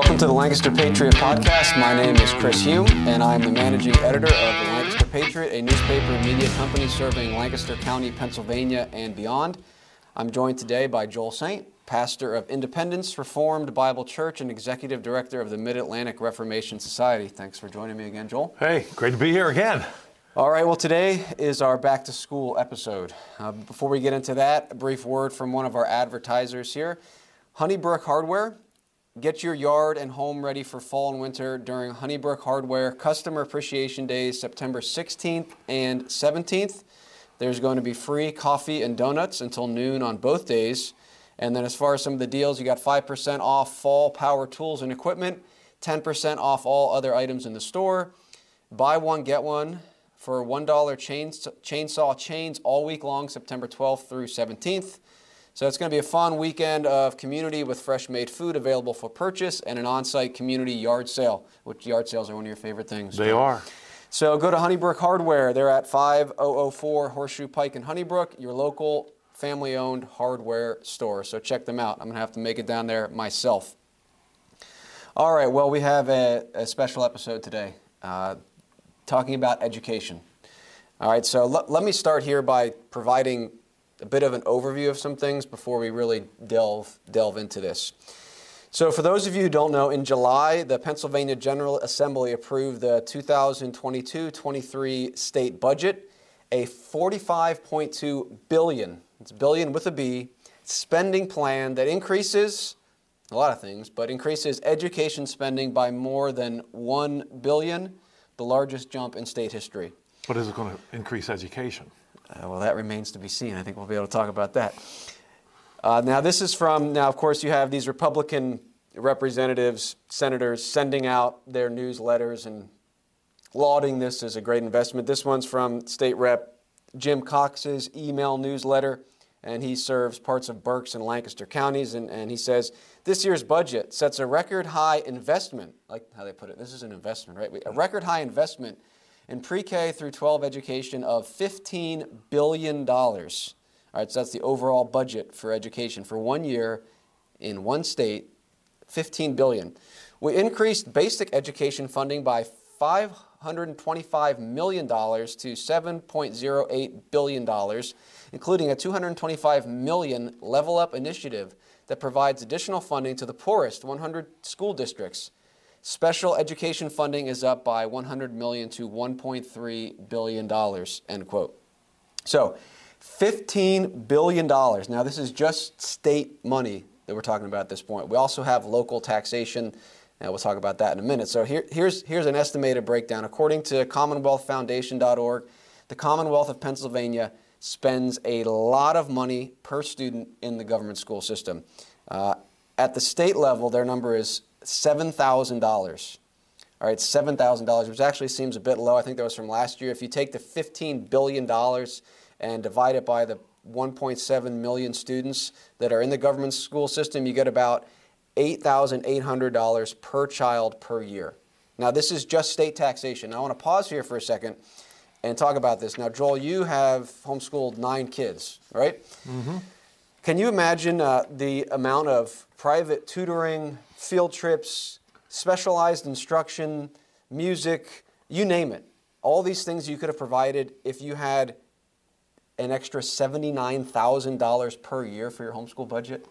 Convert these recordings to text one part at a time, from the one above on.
Welcome to the Lancaster Patriot podcast. My name is Chris Hume, and I'm the managing editor of the Lancaster Patriot, a newspaper and media company serving Lancaster County, Pennsylvania, and beyond. I'm joined today by Joel Saint, pastor of Independence Reformed Bible Church and executive director of the Mid Atlantic Reformation Society. Thanks for joining me again, Joel. Hey, great to be here again. All right, well, today is our back to school episode. Uh, before we get into that, a brief word from one of our advertisers here Honeybrook Hardware Get your yard and home ready for fall and winter during Honeybrook Hardware Customer Appreciation Days, September 16th and 17th. There's going to be free coffee and donuts until noon on both days. And then, as far as some of the deals, you got 5% off fall power tools and equipment, 10% off all other items in the store. Buy one, get one for $1 chainsaw chains all week long, September 12th through 17th. So it's going to be a fun weekend of community with fresh made food available for purchase and an on site community yard sale, which yard sales are one of your favorite things. They are. So go to Honeybrook Hardware. They're at 5004 Horseshoe Pike in Honeybrook, your local family owned hardware store. So check them out. I'm going to have to make it down there myself. All right, well, we have a, a special episode today uh, talking about education. All right, so l- let me start here by providing a bit of an overview of some things before we really delve, delve into this. So, for those of you who don't know, in July, the Pennsylvania General Assembly approved the 2022 23 state budget, a 45.2 billion, it's billion with a B, spending plan that increases a lot of things, but increases education spending by more than 1 billion, the largest jump in state history. But is it going to increase education? Uh, well, that remains to be seen. I think we'll be able to talk about that. Uh, now, this is from, now, of course, you have these Republican representatives, senators sending out their newsletters and lauding this as a great investment. This one's from State Rep Jim Cox's email newsletter, and he serves parts of Berks and Lancaster counties. And, and he says, This year's budget sets a record high investment, like how they put it. This is an investment, right? A record high investment in pre-K through 12 education of $15 billion. All right, so that's the overall budget for education for one year in one state, 15 billion. We increased basic education funding by $525 million to $7.08 billion, including a 225 million Level Up initiative that provides additional funding to the poorest 100 school districts Special education funding is up by 100 million to 1.3 billion dollars. End quote. So, 15 billion dollars. Now, this is just state money that we're talking about at this point. We also have local taxation. And we'll talk about that in a minute. So here, here's, here's an estimated breakdown. According to CommonwealthFoundation.org, the Commonwealth of Pennsylvania spends a lot of money per student in the government school system. Uh, at the state level, their number is $7,000. All right, $7,000, which actually seems a bit low. I think that was from last year. If you take the $15 billion and divide it by the 1.7 million students that are in the government school system, you get about $8,800 per child per year. Now, this is just state taxation. Now, I want to pause here for a second and talk about this. Now, Joel, you have homeschooled nine kids, right? Mm-hmm. Can you imagine uh, the amount of private tutoring, field trips, specialized instruction, music, you name it? All these things you could have provided if you had an extra $79,000 per year for your homeschool budget?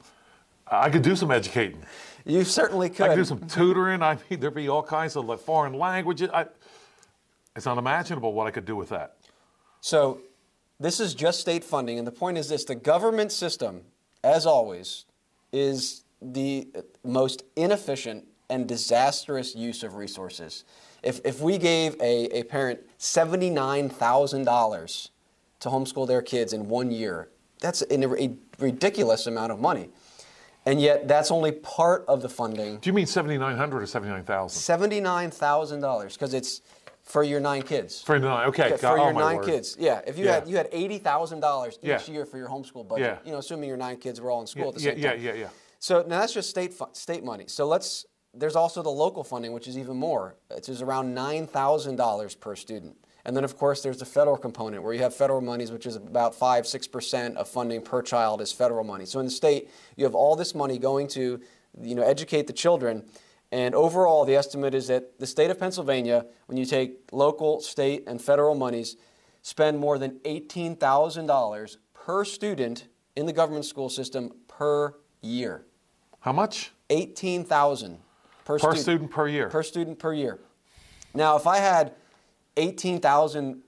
I could do some educating. You certainly could. I could do some tutoring. I mean, there'd be all kinds of like foreign languages. I, it's unimaginable what I could do with that. So this is just state funding, and the point is this the government system, as always, is the most inefficient and disastrous use of resources. If, if we gave a, a parent $79,000 to homeschool their kids in one year, that's a, a ridiculous amount of money. And yet, that's only part of the funding. Do you mean 7,900 or 79,000? $79,000 because it's for your nine kids. For nine, okay. for oh your oh, nine word. kids, yeah. If you yeah. had you had eighty thousand dollars each yeah. year for your homeschool budget, yeah. you know, assuming your nine kids were all in school at the same time. Yeah, yeah, yeah. So now that's just state fu- state money. So let's. There's also the local funding, which is even more. It's around nine thousand dollars per student. And then, of course, there's the federal component where you have federal monies, which is about 5 6% of funding per child is federal money. So in the state, you have all this money going to you know, educate the children, And overall, the estimate is that the state of Pennsylvania, when you take local, state, and federal monies, spend more than $18,000 per student in the government school system per year. How much? 18,000 per, Per student per year. Per student per year. Now, if I had 18,000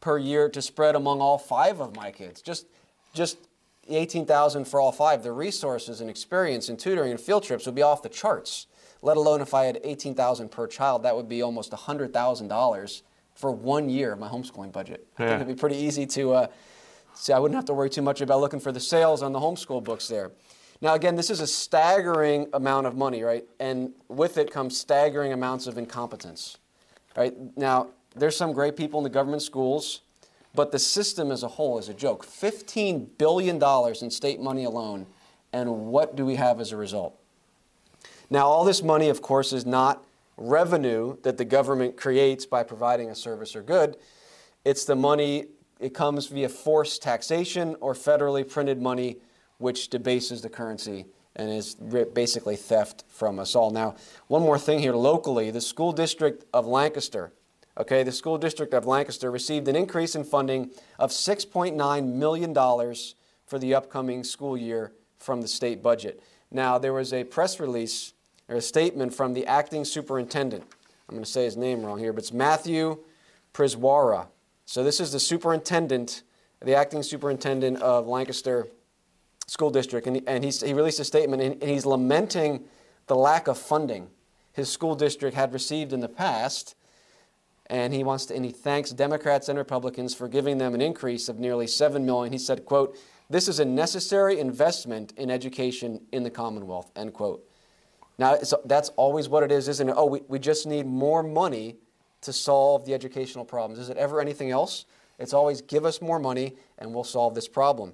per year to spread among all five of my kids, just just 18,000 for all five, the resources and experience and tutoring and field trips would be off the charts. Let alone if I had 18,000 per child, that would be almost $100,000 for one year of my homeschooling budget. I think it'd be pretty easy to uh, see. I wouldn't have to worry too much about looking for the sales on the homeschool books there. Now, again, this is a staggering amount of money, right? And with it comes staggering amounts of incompetence, right? Now, there's some great people in the government schools, but the system as a whole is a joke. $15 billion in state money alone, and what do we have as a result? Now, all this money, of course, is not revenue that the government creates by providing a service or good. It's the money, it comes via forced taxation or federally printed money, which debases the currency and is basically theft from us all. Now, one more thing here locally the school district of Lancaster, okay, the school district of Lancaster received an increase in funding of $6.9 million for the upcoming school year from the state budget. Now, there was a press release or a statement from the acting superintendent. I'm going to say his name wrong here, but it's Matthew Przywara. So, this is the superintendent, the acting superintendent of Lancaster School District, and he, he released a statement and, and he's lamenting the lack of funding his school district had received in the past and he wants to and he thanks democrats and republicans for giving them an increase of nearly 7 million he said quote this is a necessary investment in education in the commonwealth end quote now that's always what it is isn't it oh we, we just need more money to solve the educational problems is it ever anything else it's always give us more money and we'll solve this problem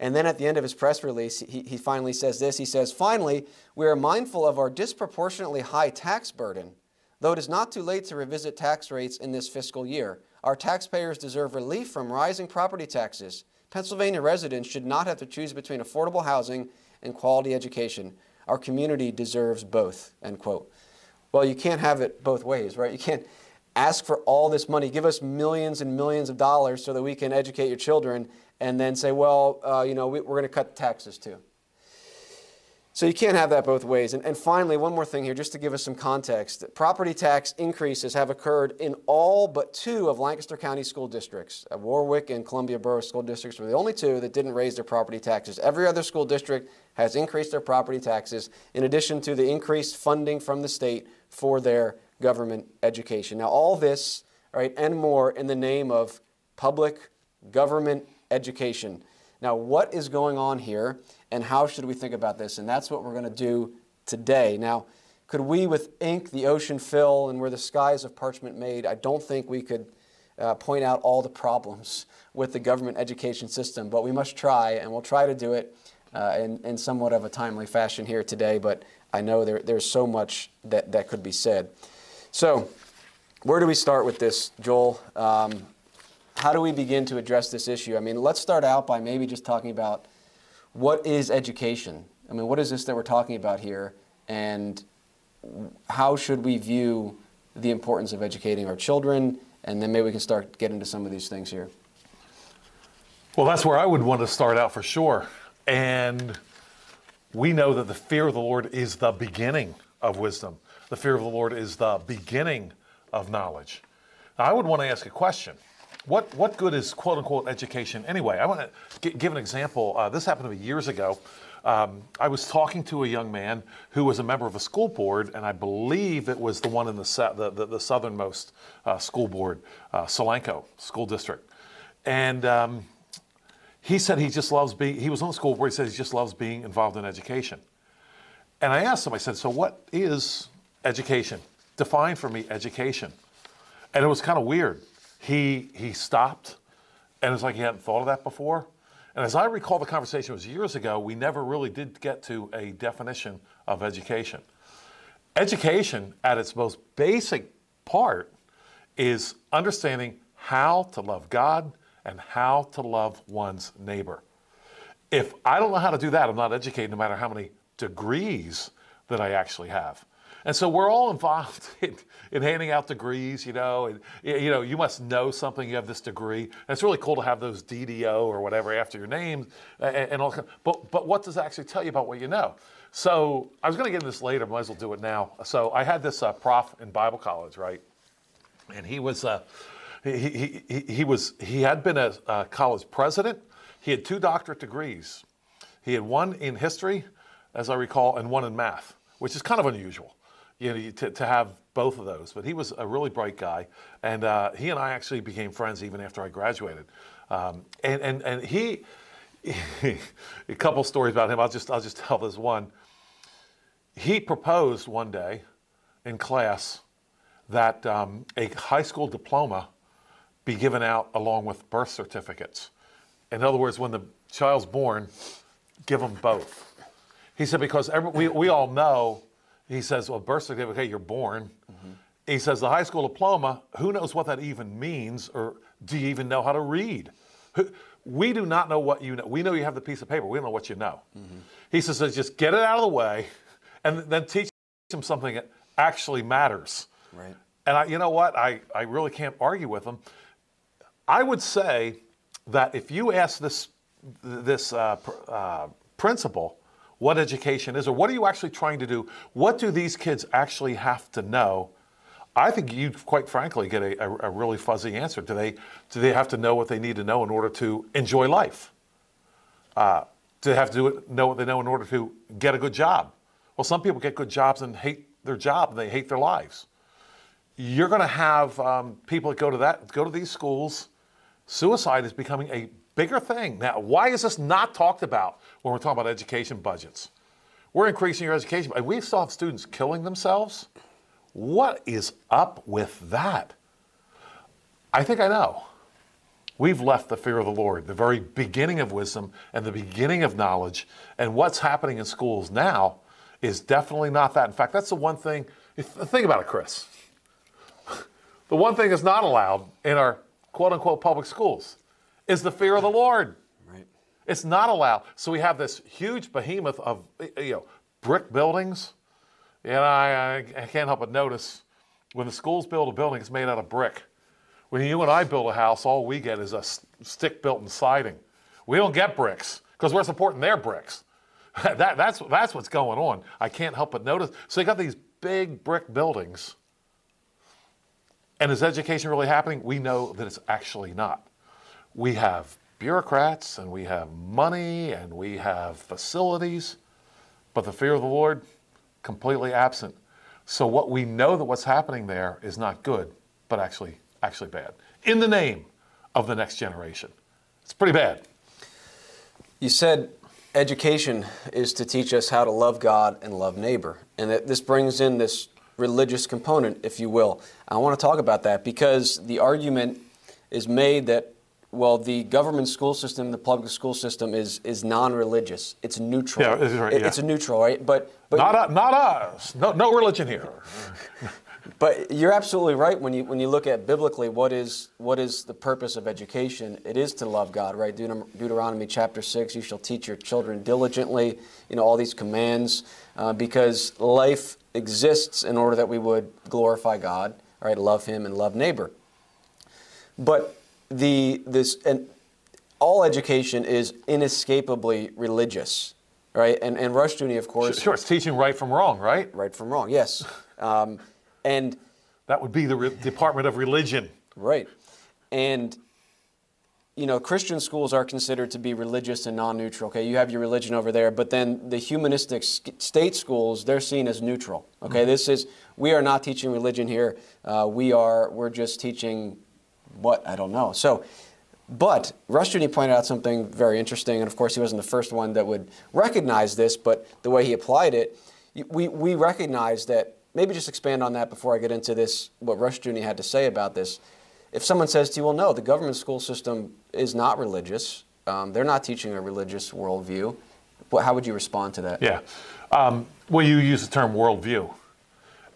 and then at the end of his press release, he, he finally says this. He says, Finally, we are mindful of our disproportionately high tax burden. Though it is not too late to revisit tax rates in this fiscal year, our taxpayers deserve relief from rising property taxes. Pennsylvania residents should not have to choose between affordable housing and quality education. Our community deserves both. End quote. Well, you can't have it both ways, right? You can't ask for all this money, give us millions and millions of dollars so that we can educate your children, and then say, well, uh, you know, we, we're going to cut taxes too. So you can't have that both ways. And, and finally, one more thing here, just to give us some context. Property tax increases have occurred in all but two of Lancaster County school districts. Uh, Warwick and Columbia Borough school districts were the only two that didn't raise their property taxes. Every other school district has increased their property taxes, in addition to the increased funding from the state for their government education. Now, all this, right, and more in the name of public government education. Now, what is going on here, and how should we think about this? And that's what we're going to do today. Now, could we, with ink the ocean fill and where the skies of parchment made? I don't think we could uh, point out all the problems with the government education system, but we must try, and we'll try to do it uh, in, in somewhat of a timely fashion here today. But I know there, there's so much that, that could be said. So, where do we start with this, Joel? Um, how do we begin to address this issue? I mean, let's start out by maybe just talking about what is education? I mean, what is this that we're talking about here? And how should we view the importance of educating our children? And then maybe we can start getting into some of these things here. Well, that's where I would want to start out for sure. And we know that the fear of the Lord is the beginning of wisdom. The fear of the Lord is the beginning of knowledge. Now, I would want to ask a question. What, what good is quote unquote education anyway? I want to give an example. Uh, this happened to me years ago. Um, I was talking to a young man who was a member of a school board, and I believe it was the one in the, the, the, the southernmost uh, school board, uh, Solanco School District. And um, he said he just loves being, he was on the school board, he said he just loves being involved in education. And I asked him, I said, so what is education? Define for me education. And it was kind of weird. He, he stopped, and it's like he hadn't thought of that before. And as I recall, the conversation was years ago, we never really did get to a definition of education. Education, at its most basic part, is understanding how to love God and how to love one's neighbor. If I don't know how to do that, I'm not educated no matter how many degrees that I actually have. And so we're all involved in, in handing out degrees, you know, and you know, you must know something, you have this degree. And it's really cool to have those DDO or whatever after your name and, and all. But, but what does it actually tell you about what you know? So I was going to get into this later, might as well do it now. So I had this uh, prof in Bible college, right? and he was uh, he, he, he, he was he had been a, a college president. He had two doctorate degrees. He had one in history, as I recall, and one in math, which is kind of unusual, you know, to, to have both of those. But he was a really bright guy, and uh, he and I actually became friends even after I graduated. Um, and and and he, a couple stories about him. I'll just I'll just tell this one. He proposed one day in class that um, a high school diploma be given out along with birth certificates. In other words, when the child's born, give them both. He said, because every, we, we all know, he says, well, birth certificate, okay, you're born. He says, the high school diploma, who knows what that even means, or do you even know how to read? We do not know what you know. We know you have the piece of paper. We don't know what you know. He says, so just get it out of the way and then teach them something that actually matters. Right. And I, you know what? I, I really can't argue with him. I would say that if you ask this this uh, uh, principal what education is, or what are you actually trying to do, what do these kids actually have to know? I think you, quite frankly, get a, a, a really fuzzy answer. Do they do they have to know what they need to know in order to enjoy life? Uh, do they have to do know what they know in order to get a good job? Well, some people get good jobs and hate their job and they hate their lives you're going to have um, people that go to that go to these schools. Suicide is becoming a bigger thing now. Why is this not talked about when we're talking about education budgets? We're increasing your education, we still have students killing themselves. What is up with that? I think I know. We've left the fear of the Lord, the very beginning of wisdom and the beginning of knowledge. And what's happening in schools now is definitely not that. In fact, that's the one thing. Think about it, Chris. The one thing that's not allowed in our quote unquote public schools is the fear of the Lord. It's not allowed. So we have this huge behemoth of you know brick buildings. And I, I, I can't help but notice when the schools build a building, it's made out of brick. When you and I build a house, all we get is a stick built and siding. We don't get bricks because we're supporting their bricks. that, that's, that's what's going on. I can't help but notice. So you got these big brick buildings. And is education really happening? We know that it's actually not. We have bureaucrats and we have money and we have facilities, but the fear of the Lord, completely absent. So what we know that what's happening there is not good, but actually actually bad. In the name of the next generation. It's pretty bad. You said education is to teach us how to love God and love neighbor. And that this brings in this religious component, if you will. I want to talk about that because the argument is made that, well, the government school system, the public school system is, is non religious. It's neutral. Yeah, that's right, yeah. It's a neutral, right? But, but Not, u- not us. No, no religion here. But you're absolutely right when you when you look at biblically what is what is the purpose of education? It is to love God, right? Deuteron- Deuteronomy chapter six: You shall teach your children diligently. You know all these commands uh, because life exists in order that we would glorify God, right? Love Him and love neighbor. But the this and all education is inescapably religious, right? And and Rushdoony, of course, Sure, it's teaching right from wrong, right? right from wrong, yes. Um, and That would be the re- Department of Religion. Right. And, you know, Christian schools are considered to be religious and non neutral. Okay, you have your religion over there, but then the humanistic state schools, they're seen as neutral. Okay, this is, we are not teaching religion here. Uh, we are, we're just teaching what? I don't know. So, but Rushdoony pointed out something very interesting, and of course, he wasn't the first one that would recognize this, but the way he applied it, we, we recognize that. Maybe just expand on that before I get into this, what Rushdoony had to say about this. If someone says to you, well, no, the government school system is not religious, um, they're not teaching a religious worldview, how would you respond to that? Yeah. Um, well, you use the term worldview.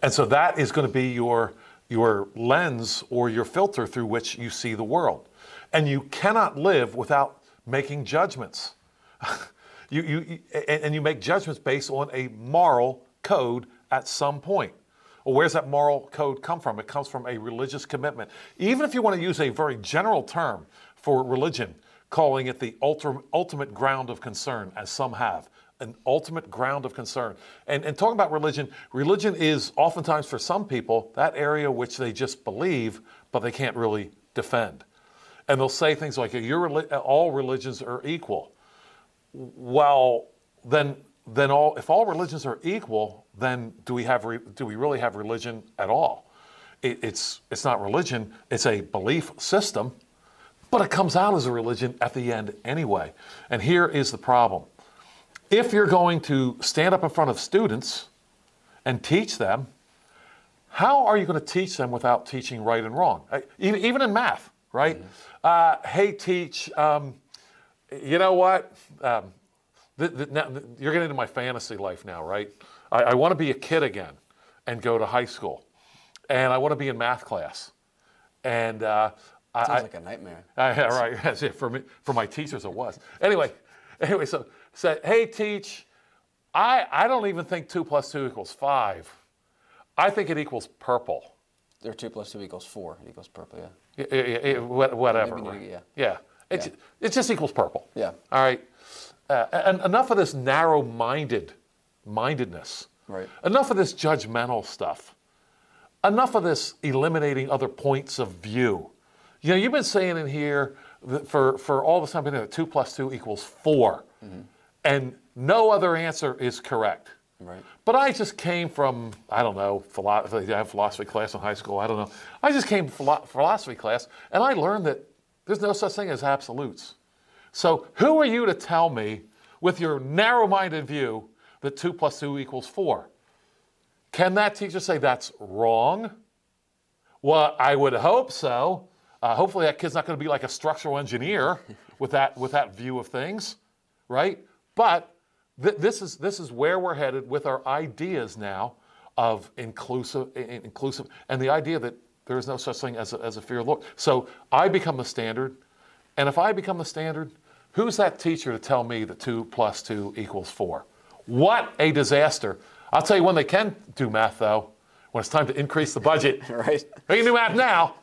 And so that is going to be your, your lens or your filter through which you see the world. And you cannot live without making judgments. you, you, and you make judgments based on a moral code at some point. Well, where's that moral code come from? It comes from a religious commitment. Even if you want to use a very general term for religion, calling it the ultimate ground of concern, as some have, an ultimate ground of concern. And, and talking about religion, religion is oftentimes for some people that area which they just believe, but they can't really defend. And they'll say things like, Your, all religions are equal. Well, then, then all, if all religions are equal, then do we, have re, do we really have religion at all? It, it's, it's not religion, it's a belief system, but it comes out as a religion at the end anyway. And here is the problem if you're going to stand up in front of students and teach them, how are you going to teach them without teaching right and wrong? Even, even in math, right? Mm-hmm. Uh, hey, teach, um, you know what? Um, th- th- now, th- you're getting into my fantasy life now, right? I, I want to be a kid again and go to high school. And I want to be in math class. And uh, Sounds I, like a nightmare. I, right. for, me, for my teachers, it was. Anyway, anyway, so said, hey, teach, I, I don't even think 2 plus 2 equals 5. I think it equals purple. Or 2 plus 2 equals 4. It equals purple, yeah. It, it, it, whatever. Maybe, right? yeah. Yeah. It, yeah. it just equals purple. Yeah. All right. Uh, and enough of this narrow minded mindedness. Right. Enough of this judgmental stuff. Enough of this eliminating other points of view. You know, you've been saying in here for, for all the time that 2 plus 2 equals 4. Mm-hmm and no other answer is correct. Right. But I just came from, I don't know, philosophy, I have philosophy class in high school, I don't know. I just came from philosophy class and I learned that there's no such thing as absolutes. So who are you to tell me with your narrow-minded view that 2 plus 2 equals 4? Can that teacher say that's wrong? Well, I would hope so. Uh, hopefully that kid's not going to be like a structural engineer with that, with that view of things, right? But th- this, is, this is where we're headed with our ideas now of inclusive, inclusive and the idea that there is no such thing as a, as a fear of the Lord. So I become the standard. And if I become the standard, who's that teacher to tell me that 2 plus 2 equals 4? What a disaster. I'll tell you when they can do math, though, when it's time to increase the budget. right. They can do math now.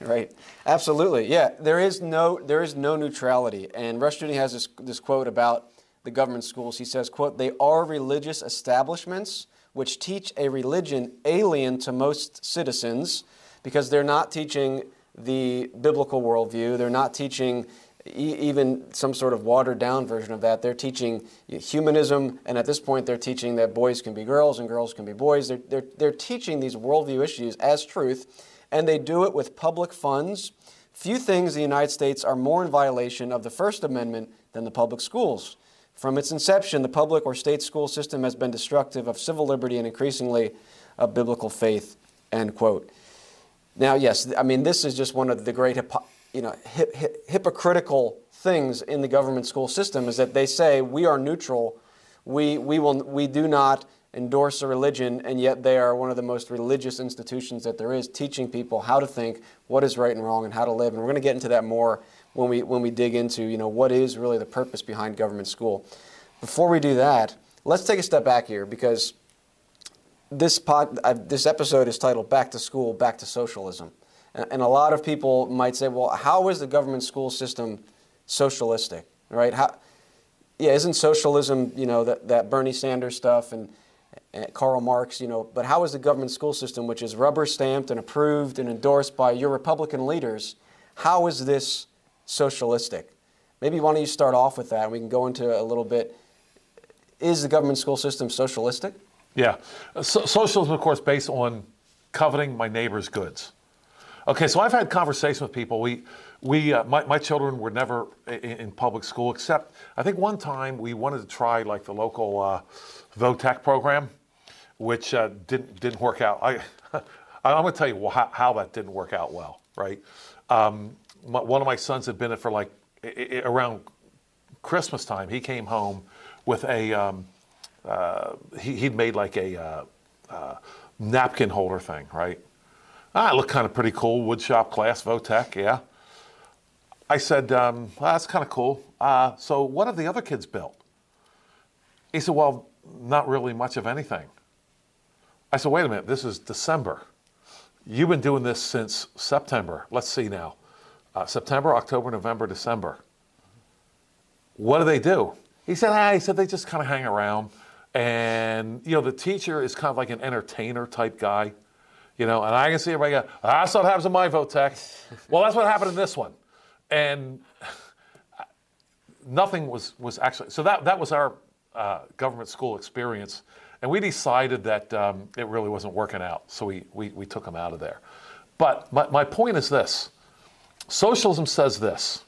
Right. Absolutely. Yeah. There is no there is no neutrality. And Rush Rushdoony has this, this quote about the government schools. He says, quote, they are religious establishments which teach a religion alien to most citizens because they're not teaching the biblical worldview. They're not teaching e- even some sort of watered down version of that. They're teaching humanism, and at this point, they're teaching that boys can be girls and girls can be boys. They're, they're, they're teaching these worldview issues as truth, and they do it with public funds. Few things in the United States are more in violation of the First Amendment than the public schools. From its inception, the public or state school system has been destructive of civil liberty and increasingly of biblical faith. End quote. Now, yes, I mean, this is just one of the great you know, hip, hip, hypocritical things in the government school system is that they say we are neutral, we, we, will, we do not endorse a religion, and yet they are one of the most religious institutions that there is, teaching people how to think, what is right and wrong, and how to live. And we're going to get into that more when we, when we dig into you know, what is really the purpose behind government school. Before we do that, let's take a step back here because this, pod, uh, this episode is titled Back to School, Back to Socialism. And, and a lot of people might say, well, how is the government school system socialistic? Right? How, yeah, isn't socialism, you know, that, that Bernie Sanders stuff and, and Karl Marx, you know, but how is the government school system, which is rubber stamped and approved and endorsed by your Republican leaders, how is this socialistic. Maybe why don't you start off with that and we can go into a little bit. Is the government school system socialistic? Yeah. So, socialism, of course, based on coveting my neighbor's goods. Okay, so I've had conversations with people. We, we, uh, my, my children were never in, in, public school, except I think one time we wanted to try like the local uh, VOTEC program, which uh, didn't didn't work out. I, I'm going to tell you how, how, that didn't work out well, right? Um, my, one of my sons had been it for like around Christmas time. He came home with a um, uh, he, would made like a uh, uh, napkin holder thing, right? Ah, it looked kind of pretty cool. Woodshop class, Votech, yeah. I said, um, well, that's kind of cool. Uh, so what have the other kids built? He said, well, not really much of anything. I said, wait a minute, this is December. You've been doing this since September. Let's see now. Uh, September, October, November, December. What do they do? He said, ah, he said they just kind of hang around. And, you know, the teacher is kind of like an entertainer type guy, you know, and I can see everybody go, ah, that's what happens in my vote tech. well, that's what happened in this one. And nothing was, was actually, so that, that was our uh, government school experience. And we decided that um, it really wasn't working out. So we, we, we took them out of there. But my, my point is this socialism says this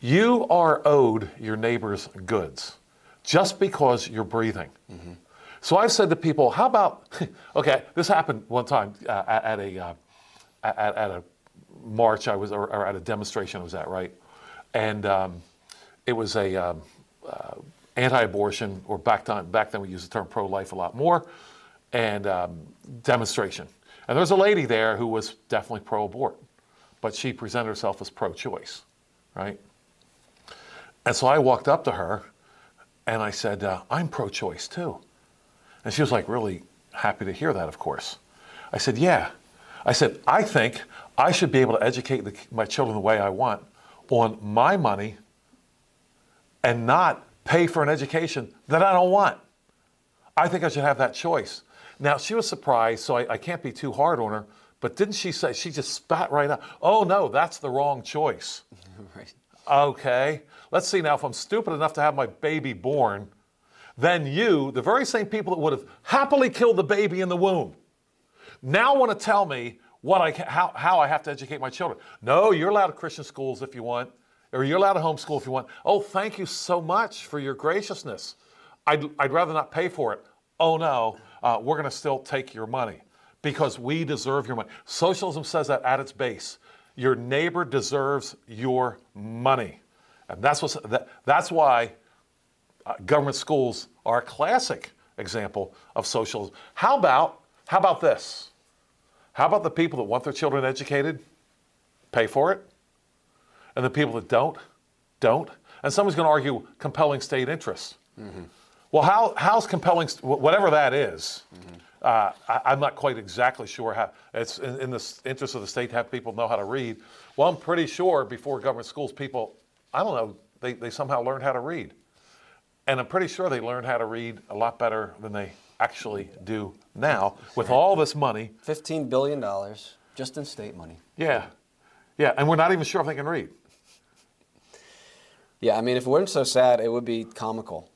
you are owed your neighbor's goods just because you're breathing. Mm-hmm. So I've said to people, how about, okay, this happened one time uh, at, at, a, uh, at, at, a march I was, or, or, at a demonstration I was at, right? And um, it was a um, uh, anti-abortion, or back then, back then we used the term pro-life a lot more, and um, demonstration. And there was a lady there who was definitely pro-abort, but she presented herself as pro-choice, right? And so I walked up to her and I said, uh, I'm pro choice too. And she was like, really happy to hear that, of course. I said, yeah. I said, I think I should be able to educate the, my children the way I want on my money and not pay for an education that I don't want. I think I should have that choice. Now, she was surprised, so I, I can't be too hard on her, but didn't she say, she just spat right out, oh no, that's the wrong choice. right. Okay. Let's see now, if I'm stupid enough to have my baby born, then you, the very same people that would have happily killed the baby in the womb, now want to tell me what I, how, how I have to educate my children. No, you're allowed to Christian schools if you want, or you're allowed to homeschool if you want. Oh, thank you so much for your graciousness. I'd, I'd rather not pay for it. Oh, no, uh, we're going to still take your money because we deserve your money. Socialism says that at its base. Your neighbor deserves your money. And that's, what's, that, that's why uh, government schools are a classic example of socialism. How about, how about this? How about the people that want their children educated, pay for it? And the people that don't, don't? And somebody's going to argue compelling state interests. Mm-hmm. Well, how, how's compelling, whatever that is, mm-hmm. Uh, I, am not quite exactly sure how, it's in, in the interest of the state to have people know how to read. Well, I'm pretty sure before government schools, people I don't know, they, they somehow learned how to read. And I'm pretty sure they learned how to read a lot better than they actually do now with all this money. $15 billion just in state money. Yeah. Yeah. And we're not even sure if they can read. Yeah. I mean, if it weren't so sad, it would be comical.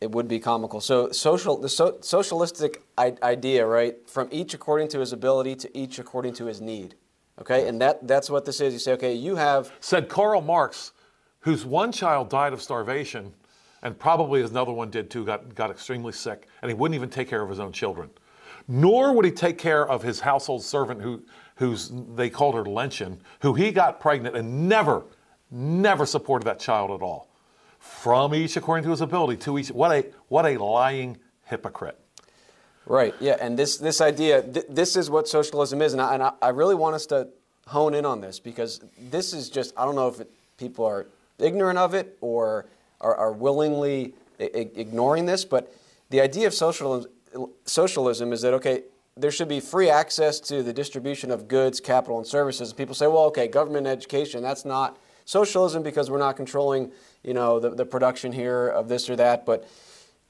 It would be comical. So, social, the so, socialistic idea, right? From each according to his ability to each according to his need. Okay. And that, that's what this is. You say, okay, you have. Said Karl Marx whose one child died of starvation, and probably his another one did too, got, got extremely sick, and he wouldn't even take care of his own children. Nor would he take care of his household servant, who, who's they called her Lenchen, who he got pregnant and never, never supported that child at all. From each according to his ability, to each. What a what a lying hypocrite. Right. Yeah. And this this idea, th- this is what socialism is, and I, and I really want us to hone in on this because this is just I don't know if it, people are ignorant of it or are, are willingly I- ignoring this. But the idea of socialism, socialism is that, okay, there should be free access to the distribution of goods, capital, and services. And People say, well, okay, government education, that's not socialism because we're not controlling, you know, the, the production here of this or that. But,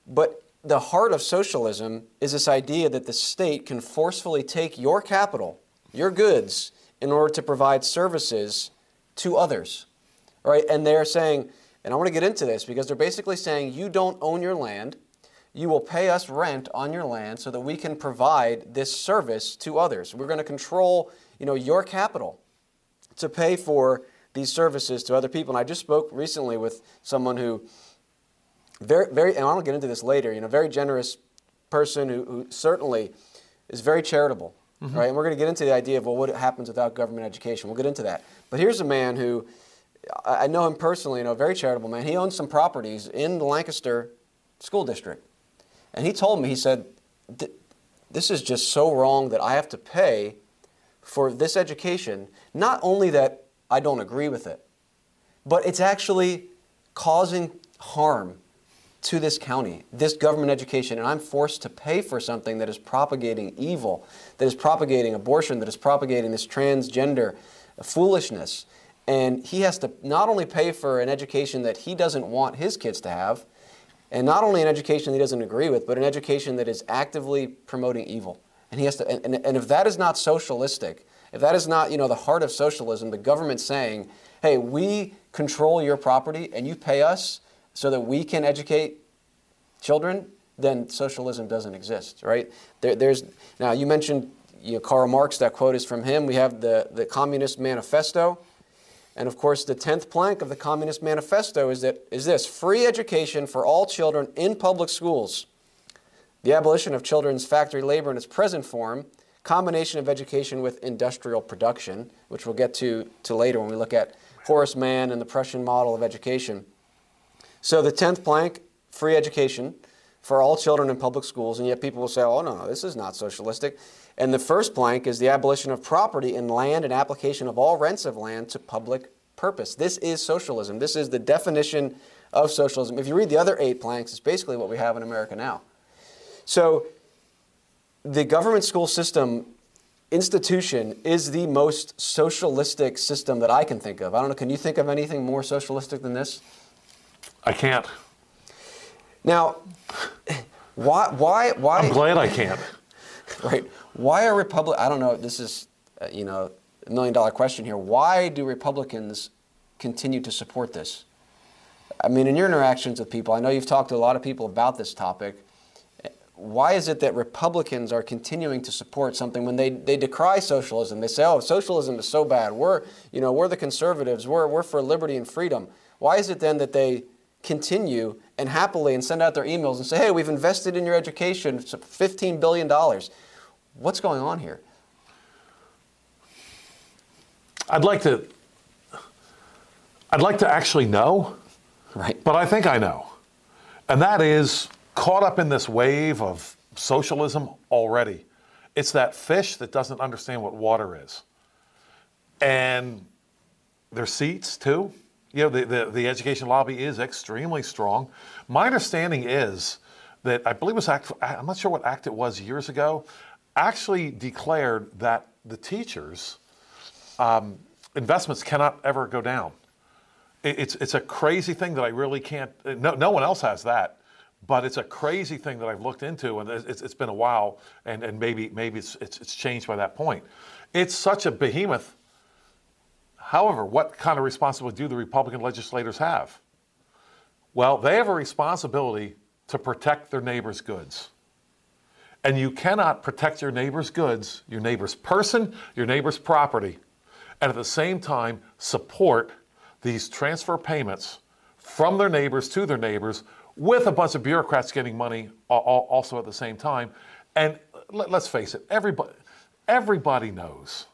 but the heart of socialism is this idea that the state can forcefully take your capital, your goods, in order to provide services to others right? And they're saying, and I want to get into this because they're basically saying you don't own your land. You will pay us rent on your land so that we can provide this service to others. We're going to control, you know, your capital to pay for these services to other people. And I just spoke recently with someone who very, very, and I'll get into this later. You know, very generous person who, who certainly is very charitable, mm-hmm. right? And we're going to get into the idea of well, what happens without government education. We'll get into that. But here's a man who I know him personally, you know, a very charitable man. He owns some properties in the Lancaster School District. And he told me, he said, this is just so wrong that I have to pay for this education. Not only that I don't agree with it, but it's actually causing harm to this county, this government education, and I'm forced to pay for something that is propagating evil, that is propagating abortion, that is propagating this transgender foolishness. And he has to not only pay for an education that he doesn't want his kids to have, and not only an education he doesn't agree with, but an education that is actively promoting evil. And he has to, and, and, if that is not socialistic, if that is not, you know, the heart of socialism, the government saying, hey, we control your property and you pay us so that we can educate children, then socialism doesn't exist, right? There, there's now you mentioned you know, Karl Marx. That quote is from him. We have the the Communist Manifesto, and of course the tenth plank of the Communist Manifesto is that is this free education for all children in public schools, the abolition of children's factory labor in its present form, combination of education with industrial production, which we'll get to to later when we look at Horace Mann and the Prussian model of education. So the 10th plank, free education for all children in public schools, and yet people will say, oh, no, this is not socialistic. And the first plank is the abolition of property in land and application of all rents of land to public purpose. This is socialism. This is the definition of socialism. If you read the other eight planks, it's basically what we have in America now. So the government school system institution is the most socialistic system that I can think of. I don't know, can you think of anything more socialistic than this? I can't. Now, why, why, why? I'm glad I can't. right. Why are Republic? I don't know. This is, uh, you know, a million dollar question here. Why do Republicans continue to support this? I mean, in your interactions with people, I know you've talked to a lot of people about this topic. Why is it that Republicans are continuing to support something when they, they decry socialism? They say, oh, socialism is so bad. We're, you know, we're the conservatives. We're, we're for liberty and freedom. Why is it then that they continue and happily and send out their emails and say, hey, we've invested in your education $15 billion. What's going on here? I'd like to I'd like to actually know. Right. But I think I know. And that is caught up in this wave of socialism already. It's that fish that doesn't understand what water is. And their seats too you know, the, the, the, education lobby is extremely strong. My understanding is that I believe it was act, I'm not sure what act it was years ago, actually declared that the teachers' um, investments cannot ever go down. It, it's, it's a crazy thing that I really can't, no, no one else has that, but it's a crazy thing that I've looked into, and it's, it's been a while, and, and maybe, maybe it's, it's, it's changed by that point. It's such a behemoth However, what kind of responsibility do the Republican legislators have? Well, they have a responsibility to protect their neighbor's goods. And you cannot protect your neighbor's goods, your neighbor's person, your neighbor's property, and at the same time support these transfer payments from their neighbors to their neighbors with a bunch of bureaucrats getting money also at the same time. And let's face it, everybody, everybody knows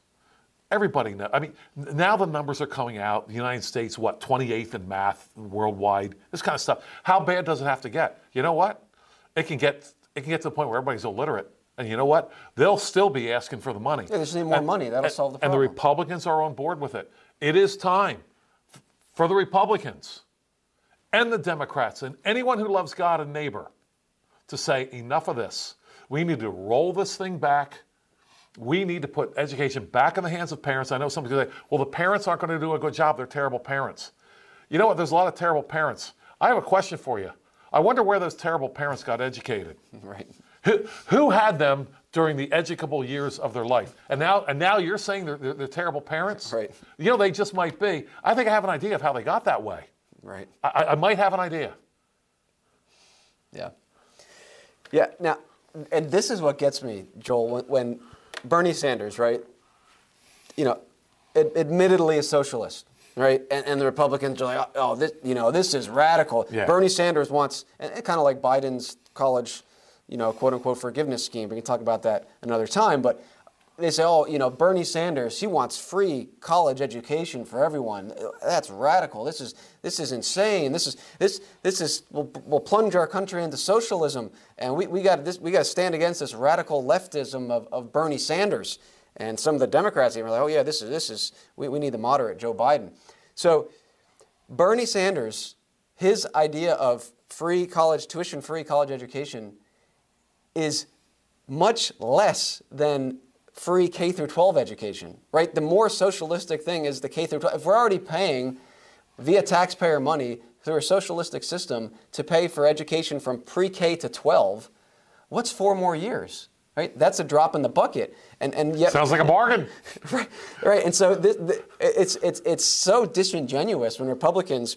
everybody knows. I mean, now the numbers are coming out. The United States, what, 28th in math worldwide, this kind of stuff. How bad does it have to get? You know what? It can get, it can get to the point where everybody's illiterate. And you know what? They'll still be asking for the money. Yeah, they just need more and, money. That'll and, solve the problem. And the Republicans are on board with it. It is time for the Republicans and the Democrats and anyone who loves God and neighbor to say, enough of this. We need to roll this thing back we need to put education back in the hands of parents. I know going to say, well, the parents aren't going to do a good job. They're terrible parents. You know what? There's a lot of terrible parents. I have a question for you. I wonder where those terrible parents got educated. Right. Who, who had them during the educable years of their life? And now, and now you're saying they're, they're, they're terrible parents? Right. You know, they just might be. I think I have an idea of how they got that way. Right. I, I might have an idea. Yeah. Yeah. Now, and this is what gets me, Joel, when, when Bernie Sanders, right? You know, ad- admittedly a socialist, right? And, and, the Republicans are like, oh, oh this, you know, this is radical. Yeah. Bernie Sanders wants, and, and kind of like Biden's college, you know, quote unquote forgiveness scheme. We can talk about that another time, but they say, oh, you know, Bernie Sanders, he wants free college education for everyone. That's radical. This is this is insane. This is this this is will will plunge our country into socialism. And we, we got we got to stand against this radical leftism of, of Bernie Sanders. And some of the Democrats even are like, oh yeah, this is this is we, we need the moderate Joe Biden. So Bernie Sanders, his idea of free college, tuition free college education is much less than free K through 12 education, right? The more socialistic thing is the K through 12. If we're already paying via taxpayer money through a socialistic system to pay for education from pre K to 12, what's four more years? Right? That's a drop in the bucket. And, and yet, Sounds like a bargain. right, right. And so this, this, it's, it's, it's so disingenuous when Republicans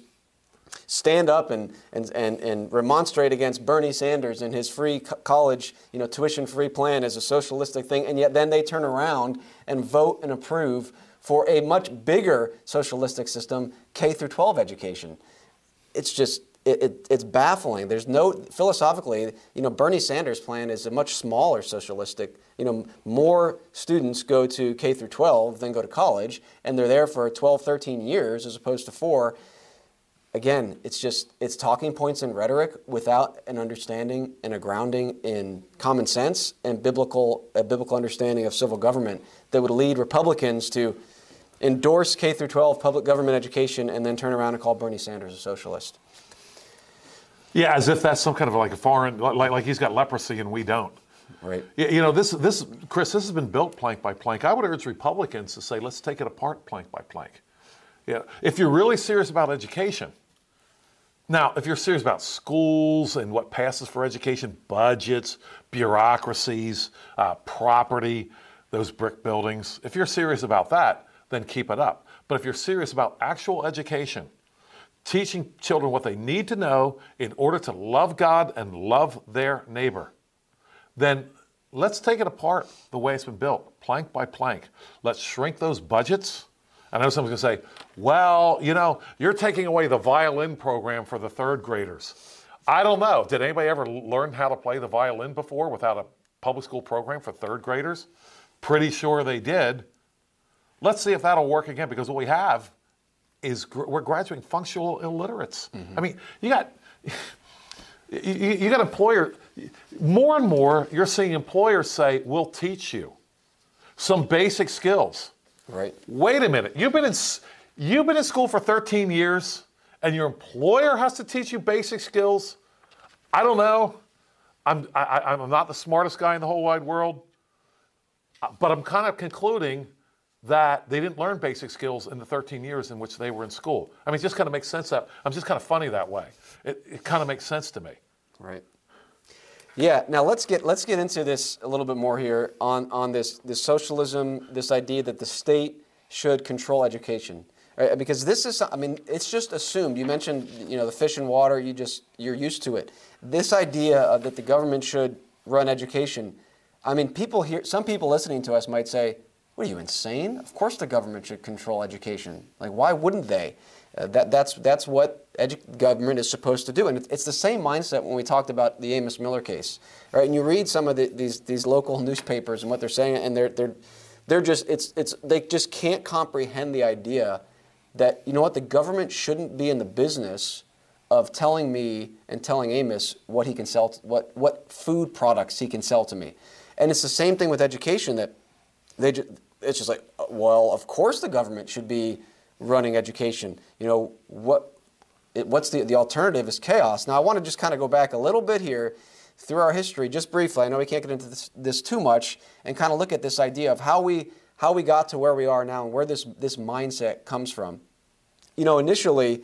stand up and, and, and, and remonstrate against Bernie Sanders and his free co- college, you know, tuition-free plan as a socialistic thing, and yet then they turn around and vote and approve for a much bigger socialistic system, K through 12 education. It's just it, it, it's baffling. There's no philosophically, you know, Bernie Sanders' plan is a much smaller socialistic. You know, more students go to K through 12 than go to college, and they're there for 12, 13 years as opposed to four again, it's just it's talking points and rhetoric without an understanding and a grounding in common sense and biblical a biblical understanding of civil government that would lead Republicans to endorse K through 12 public government education and then turn around and call Bernie Sanders a socialist. Yeah, as if that's some kind of like a foreign, like, like he's got leprosy and we don't. Right. You you know, this, this, Chris, this has been built plank by plank. I would urge Republicans to say, let's take it apart plank by plank. Yeah, if you're really serious about education, now, if you're serious about schools and what passes for education, budgets, bureaucracies, uh, property, those brick buildings, if you're serious about that, then keep it up. But if you're serious about actual education, teaching children what they need to know in order to love God and love their neighbor, then let's take it apart the way it's been built, plank by plank. Let's shrink those budgets. I know someone's going to say, well, you know, you're taking away the violin program for the third graders. I don't know. Did anybody ever learn how to play the violin before without a public school program for third graders? Pretty sure they did. Let's see if that'll work again because what we have is gr- we're graduating functional illiterates. Mm-hmm. I mean, you got you you got employer more and more you're seeing employers say we'll teach you some basic skills. Right. Wait a minute. You've been in you've been in school for 13 years and your employer has to teach you basic skills? I don't know. I'm I, I'm not the smartest guy in the whole wide world. Uh, But I'm kind of concluding that they didn't learn basic skills in the 13 years in which they were in school. I mean, it just kind of makes sense that I'm just kind of funny that way. It, it kind of makes sense to me. Right. Yeah. Now let's get let's get into this a little bit more here on on this this socialism, this idea that the state should control education, right? Because this is I mean it's just assumed. You mentioned you know the fish and water. You just you're used to it. This idea of that the government should run education. I mean, people here. Some people listening to us might say, "What are you insane? Of course the government should control education. Like why wouldn't they?" Uh, that, that's, that's what edu- government is supposed to do. And it's, the same mindset when we talked about the Amos Miller case, right? And you read some of the, these, these local newspapers and what they're saying, and they're, they're, they're just, it's, it's, they just can't comprehend the idea that, you know what, the government shouldn't be in the business of telling me and telling Amos what he can sell, t- what, what food products he can sell to me. And it's the same thing with education that they just, it's just like, well, of course the government should be running education. You know, what, it, what's the, the alternative is chaos. Now, I want to just kind of go back a little bit here through our history, just briefly. I know we can't get into this, this too much, and kind of look at this idea of how we, how we got to where we are now and where this, this mindset comes from. You know, initially,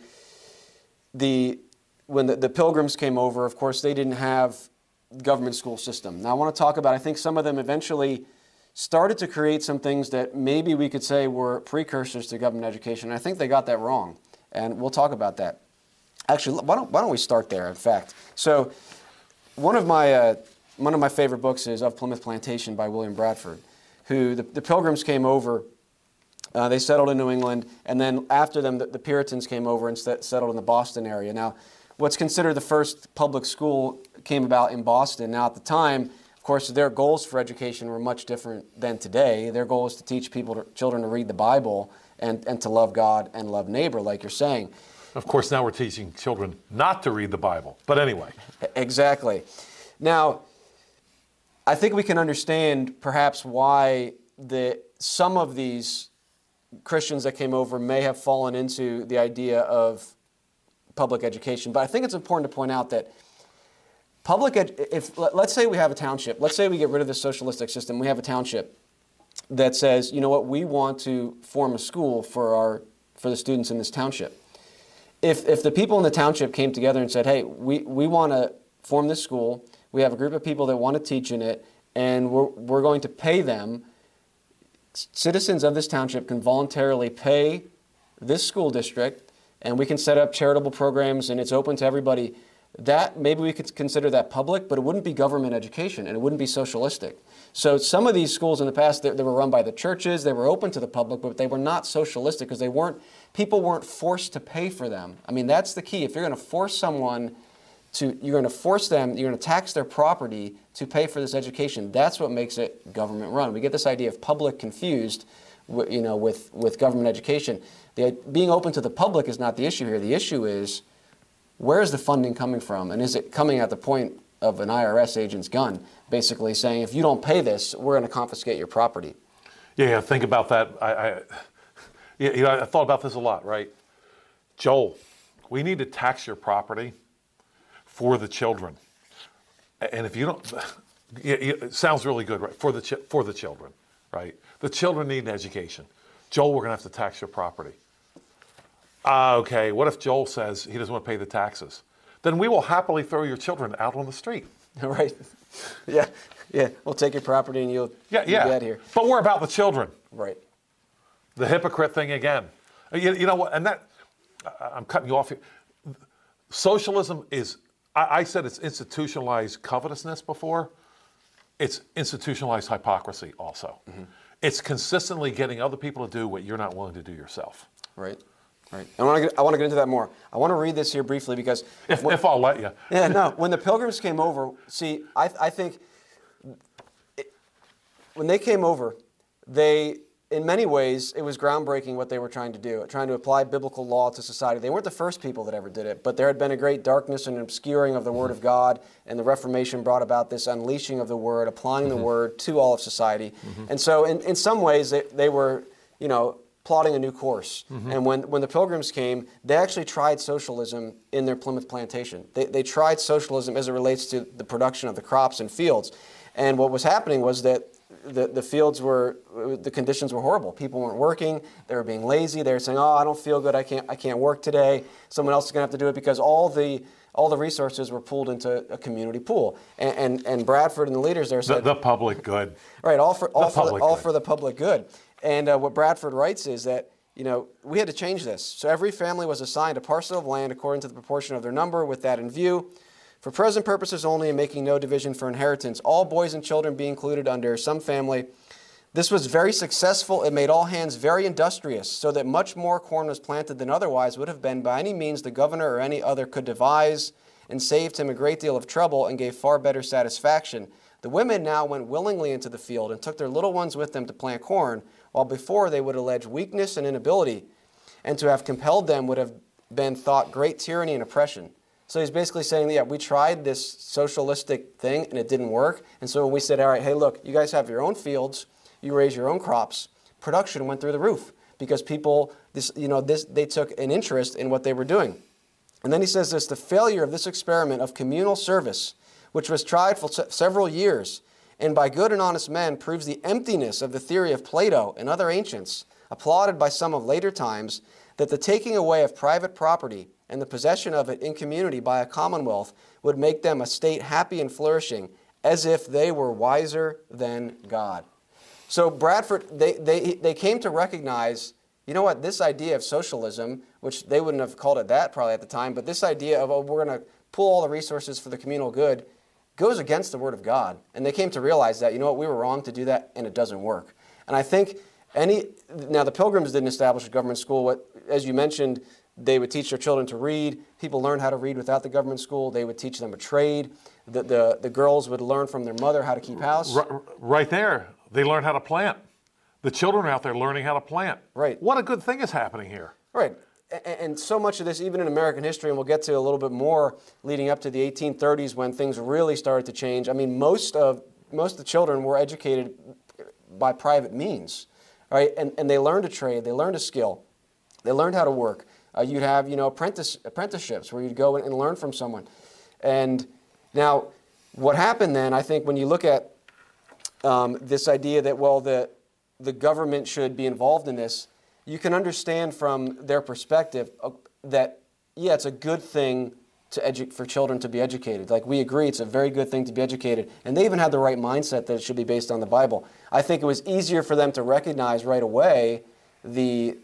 the, when the, the pilgrims came over, of course, they didn't have government school system. Now, I want to talk about, I think some of them eventually started to create some things that maybe we could say were precursors to government education. I think they got that wrong. And we'll talk about that. Actually, why don't, why don't we start there, in fact? So, one of my, uh, one of my favorite books is Of Plymouth Plantation by William Bradford, who the, the pilgrims came over. Uh, they settled in New England, and then after them, the, the Puritans came over and set, settled in the Boston area. Now, what's considered the first public school came about in Boston. Now, at the time, of course, their goals for education were much different than today. Their goal was to teach people, to, children, to read the Bible and, and to love God and love neighbor, like you're saying. Of course, now we're teaching children not to read the Bible. But anyway, Exactly. Now, I think we can understand perhaps why the, some of these Christians that came over may have fallen into the idea of public education. But I think it's important to point out that public, ed- if let- let's say we have a township, let's say we get rid of the socialistic system, we have a township that says, you know what, we want to form a school for our for the students in this township. If if the people in the township came together and said, hey, we, we want to form this school, we have a group of people that want to teach in it, and we're, we're going to pay them citizens of this township can voluntarily pay this school district and we can set up charitable programs and it's open to everybody. That maybe we could consider that public but it wouldn't be government education and it wouldn't be socialistic. So some of these schools in the past they, they were run by the churches they were open to the public but they were not socialistic because they weren't people weren't forced to pay for them. I mean that's the key. If you're going to force someone to you're going to force them you're going to tax their property to pay for this education. That's what makes it government run. We get this idea of public confused you know with with government education. The, being open to the public is not the issue here. The issue is where is the funding coming from? And is it coming at the point of an irs agent's gun basically saying if you don't pay this we're going to confiscate your property? Yeah, think about that. I, I, you know, I thought about this a lot, right? Joel, we need to tax your property for the children. And if you don't, it sounds really good, right? For the, chi- for the children, right? The children need an education. Joel, we're going to have to tax your property. Ah, okay, what if Joel says he doesn't want to pay the taxes? Then we will happily throw your children out on the street. right yeah yeah we'll take your property and you'll, Yeah, you'll yeah. be out here But we're about the children. right The hypocrite thing again. Uh, you, you know what? And that, I'm cutting you off here. Socialism is, I, I said it's institutionalized covetousness before. It's institutionalized hypocrisy also. Mm-hmm. It's consistently getting other people to do what you're not willing to do yourself. Right, right. I want to get, I want to get into that more. I want to read this here briefly because If, when- if I'll let you. yeah, no. When the Pilgrims came over, see, I, I think it, when they came over, they, in many ways, it was groundbreaking what they were trying to do, trying to apply biblical law to society. They weren't the first people that ever did it, but there had been a great darkness and obscuring of the Word of mm-hmm. God, and the Reformation brought about this unleashing of the Word, applying the mm-hmm. Word to all of society. Mm-hmm. And so, in, in some ways, they, they were, you know, plotting a new course. And when, when the Pilgrims came, they actually tried socialism in their Plymouth plantation. They, they tried socialism as it relates to the production of the crops and fields. And what was happening was that the, the fields were, the conditions were horrible. People weren't working, they were being lazy, they were saying, oh, I don't feel good, I can't, I can't work today. Someone else is going to have to do it because all the, all the resources were pooled into a community pool. And, and, and Bradford and the leaders there The, said, the public good. Right, all for all, for the, public all good. for the public good. And uh, what Bradford writes is that you know we had to change this. So every family was assigned a parcel of land according to the proportion of their number. With that in view, for present purposes only, and making no division for inheritance, all boys and children be included under some family. This was very successful. It made all hands very industrious, so that much more corn was planted than otherwise would have been by any means the governor or any other could devise, and saved him a great deal of trouble and gave far better satisfaction. The women now went willingly into the field and took their little ones with them to plant corn, while before they would allege weakness and inability, and to have compelled them would have been thought great tyranny and oppression. So he's basically saying, yeah, we tried this socialistic thing and it didn't work. And so we said, all right, hey, look, you guys have your own fields, you raise your own crops, production went through the roof because people, this, you know, this, they took an interest in what they were doing. And then he says this the failure of this experiment of communal service, which was tried for se- several years, and by good and honest men proves the emptiness of the theory of Plato and other ancients, applauded by some of later times, that the taking away of private property and the possession of it in community by a commonwealth would make them a state happy and flourishing, as if they were wiser than God. So Bradford, they, they, they came to recognize, you know what, this idea of socialism, which they wouldn't have called it that probably at the time, but this idea of, oh, we're going to pull all the resources for the communal good, goes against the Word of God. And they came to realize that, you know what, we were wrong to do that, and it doesn't work. And I think any, now the Pilgrims didn't establish a government school. What, as you mentioned, they would teach their children to read. People learned how to read without the government school. They would teach them a trade. The, the, the girls would learn from their mother how to keep house. R- right there, they learn how to plant. The children are out there learning how to plant. Right. What a good thing is happening here. Right. A- And so much of this, even in American history, and we'll get to a little bit more leading up to the 1830s when things really started to change. I mean, most of most of the children were educated by private means, right? And, and they learned a trade, they learned a skill, they learned how to work. Uh, you'd have, you know, apprentice, apprenticeships where you'd go and learn from someone. And now, what happened then, I think, when you look at um, this idea that, well, the, the government should be involved in this, you can understand from their perspective uh, that, yeah, it's a good thing to edu- for children to be educated. Like we agree, it's a very good thing to be educated. And they even had the right mindset that it should be based on the Bible. I think it was easier for them to recognize right away the,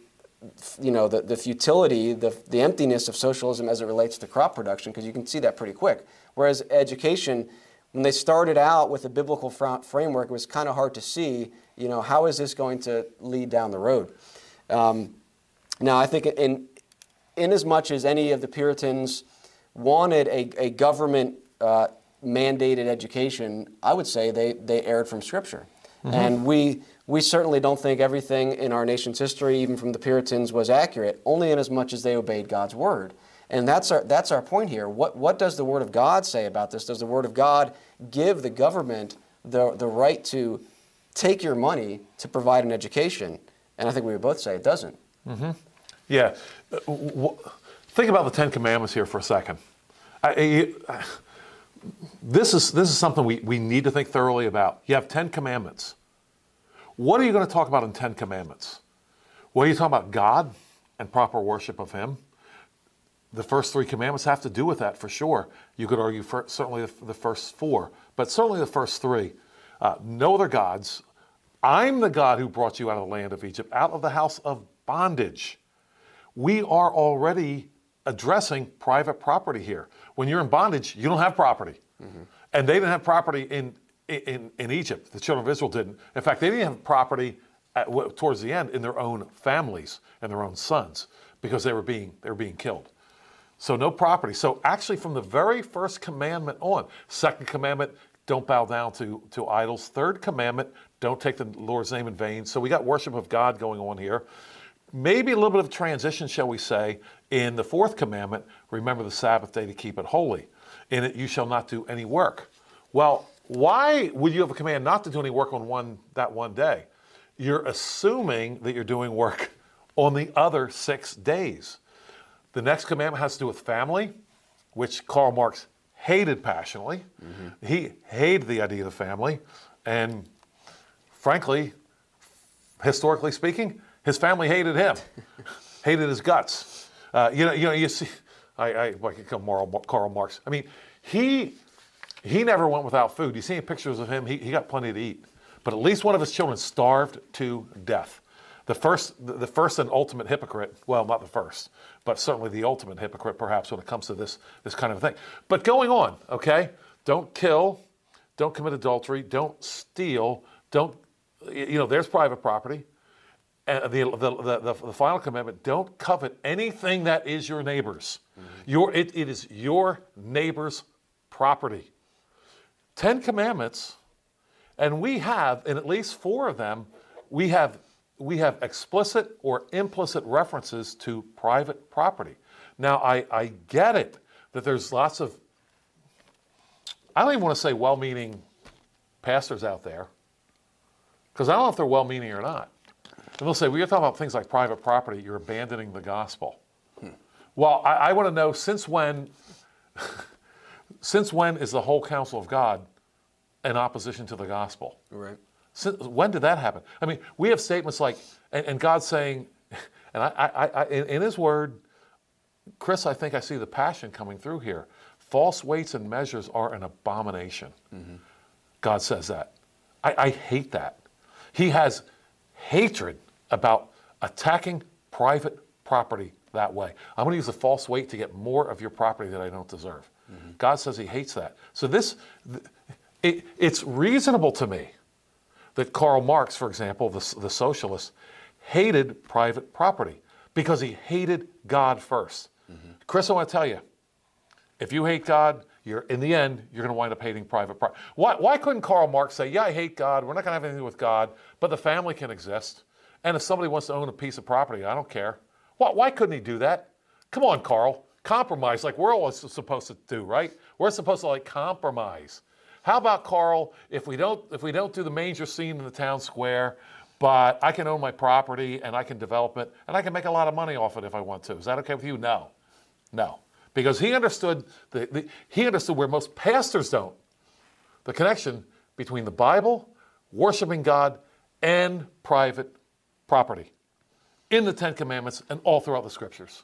you know, the, the futility, the, the emptiness of socialism as it relates to crop production, because you can see that pretty quick. Whereas education, when they started out with a biblical framework, it was kind of hard to see, you know, how is this going to lead down the road? Um, now, I think in, in as much as any of the Puritans wanted a, a government uh, mandated education, I would say they, they erred from Scripture. Mm-hmm. And we, we certainly don't think everything in our nation's history, even from the Puritans, was accurate, only in as much as they obeyed God's word. And that's our, that's our point here. What, what does the Word of God say about this? Does the Word of God give the government the, the right to take your money to provide an education? And I think we would both say it doesn't. Mm-hmm. Yeah. Think about the Ten Commandments here for a second. I, I, this, is, this is something we, we need to think thoroughly about. You have Ten Commandments. What are you going to talk about in Ten Commandments? Well, you talk about God and proper worship of Him. The first three commandments have to do with that for sure. You could argue for, certainly the, first four, but certainly the first three. Uh, no other gods. I'm the God who brought you out of the land of Egypt, out of the house of bondage. We are already addressing private property here. When you're in bondage, you don't have property. Mm-hmm. And they didn't have property in, in, in Egypt. The children of Israel didn't. In fact, they didn't have property at, towards the end in their own families and their own sons because they were being, they were being killed. So no property. So actually, from the very first commandment on, second commandment, don't bow down to, to idols. Third commandment, don't take the Lord's name in vain. So we got worship of God going on here. Maybe a little bit of transition, shall we say, in the fourth commandment, remember the Sabbath day to keep it holy. In it you shall not do any work. Well, why would you have a command not to do any work on one that one day? You're assuming that you're doing work on the other six days. The next commandment has to do with family, which Karl Marx hated passionately. Mm-hmm. He hated the idea of family. And frankly, historically speaking, his family hated him, hated his guts. Uh, you know, you know, you see, I, I, I Karl Marx. I mean, he he never went without food. You see pictures of him; he, he got plenty to eat. But at least one of his children starved to death. The first, the first and ultimate hypocrite. Well, not the first, but certainly the ultimate hypocrite, perhaps, when it comes to this this kind of thing. But going on, okay? Don't kill, don't commit adultery, don't steal, don't. You know, there's private property. And the, the, the, the, final commandment don't covet anything that is your neighbor's. Mm-hmm. Your, it, it is your neighbor's property. Ten commandments, and we have, in at least four of them, we have, we have explicit or implicit references to private property. Now, I, I get it that there's lots of, I don't even want to say well meaning pastors out there, because I don't know if they're well meaning or not. And they'll say, well, you're talking about things like private property, you're abandoning the gospel. Hmm. Well, I, I want to know since when, since when is the whole counsel of God in opposition to the gospel? Right. Since, when did that happen? I mean, we have statements like, and, and God saying, and I, I, I in, in His Word, Chris, I think I see the passion coming through here. False weights and measures are an abomination. Mm-hmm. God says that. I, I hate that. He has hatred about attacking private property that way. I'm going to use a false weight to get more of your property that I don't deserve. Mm-hmm. God says He hates that. So this, it, it's reasonable to me that Karl Marx, for example, the, the socialist, hated private property because he hated God 1st mm-hmm. Chris, I want to tell you, if you hate God, you're in the end, you're going to wind up hating private property. Why, why couldn't Karl Marx say, "Yeah, I hate God. We're not going to have anything with God, but the family can exist"? And if somebody wants to own a piece of property, I don't care. Why, why couldn't he do that? Come on, Karl. Compromise like we're all supposed to do, right? We're supposed to like compromise. How about Karl? If we don't, if we don't do the manger scene in the town square, but I can own my property and I can develop it and I can make a lot of money off it if I want to. Is that okay with you? No. No. Because he understood the, the he understood where most pastors don't. The connection between the Bible, worshiping God, and private property in the Ten Commandments and all throughout the scriptures.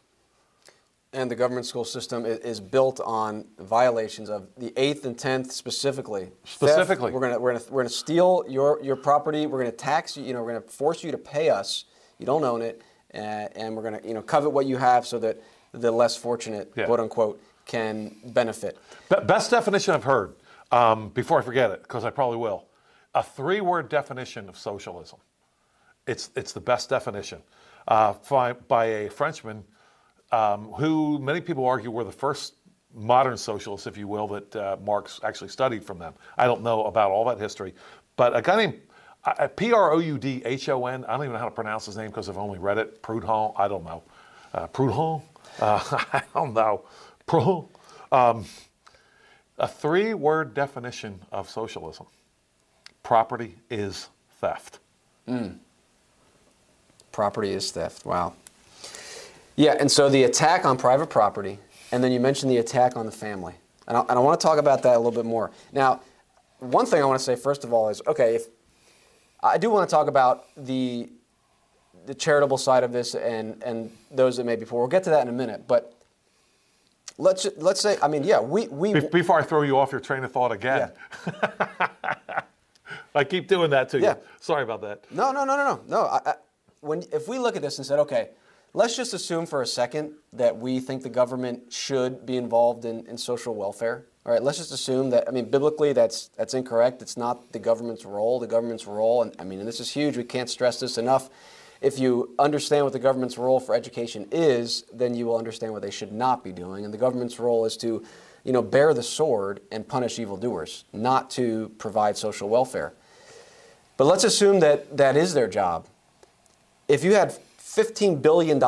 And the government school system i- is built on violations of the eighth and tenth specifically. Theft, Specifically. we're gonna we're gonna we're gonna steal your your property. We're gonna tax you. You know, we're gonna force you to pay us. You don't own it, uh, and we're gonna you know covet what you have so that the less fortunate, Yeah. quote unquote, can benefit. Be- Best definition I've heard, um, before I forget it, because I probably will. A three word definition of socialism. It's, it's the best definition uh, by, by a Frenchman um, who many people argue were the first modern socialists, if you will, that uh, Marx actually studied from them. I don't know about all that history, but a guy named P R O U D H O N, I don't even know how to pronounce his name because I've only read it. Proudhon, I don't know. Uh, Proudhon, uh, I don't know. Proudhon. Um, a three word definition of socialism property is theft. Property is theft. Wow. Yeah, and so the attack on private property, and then you mentioned the attack on the family. And I, and I want to talk about that a little bit more. Now, one thing I want to say first of all is okay, if I do want to talk about the the charitable side of this and and those that may be poor. We'll get to that in a minute, but let's let's say I mean, yeah, we we Be- Before I throw you off your train of thought again, I keep doing that to you. Yeah. Sorry about that. No, no, no, no, no, no. I, I, when if we look at this and said, okay, let's just assume for a second that we think the government should be involved in, in social welfare. All right, let's just assume that. I mean, biblically, that's that's incorrect. It's not the government's role. The government's role, and I mean, and this is huge. We can't stress this enough. If you understand what the government's role for education is, then you will understand what they should not be doing. And the government's role is to, you know, bear the sword and punish evildoers, not to provide social welfare. But let's assume that that is their job. If you had $15 billion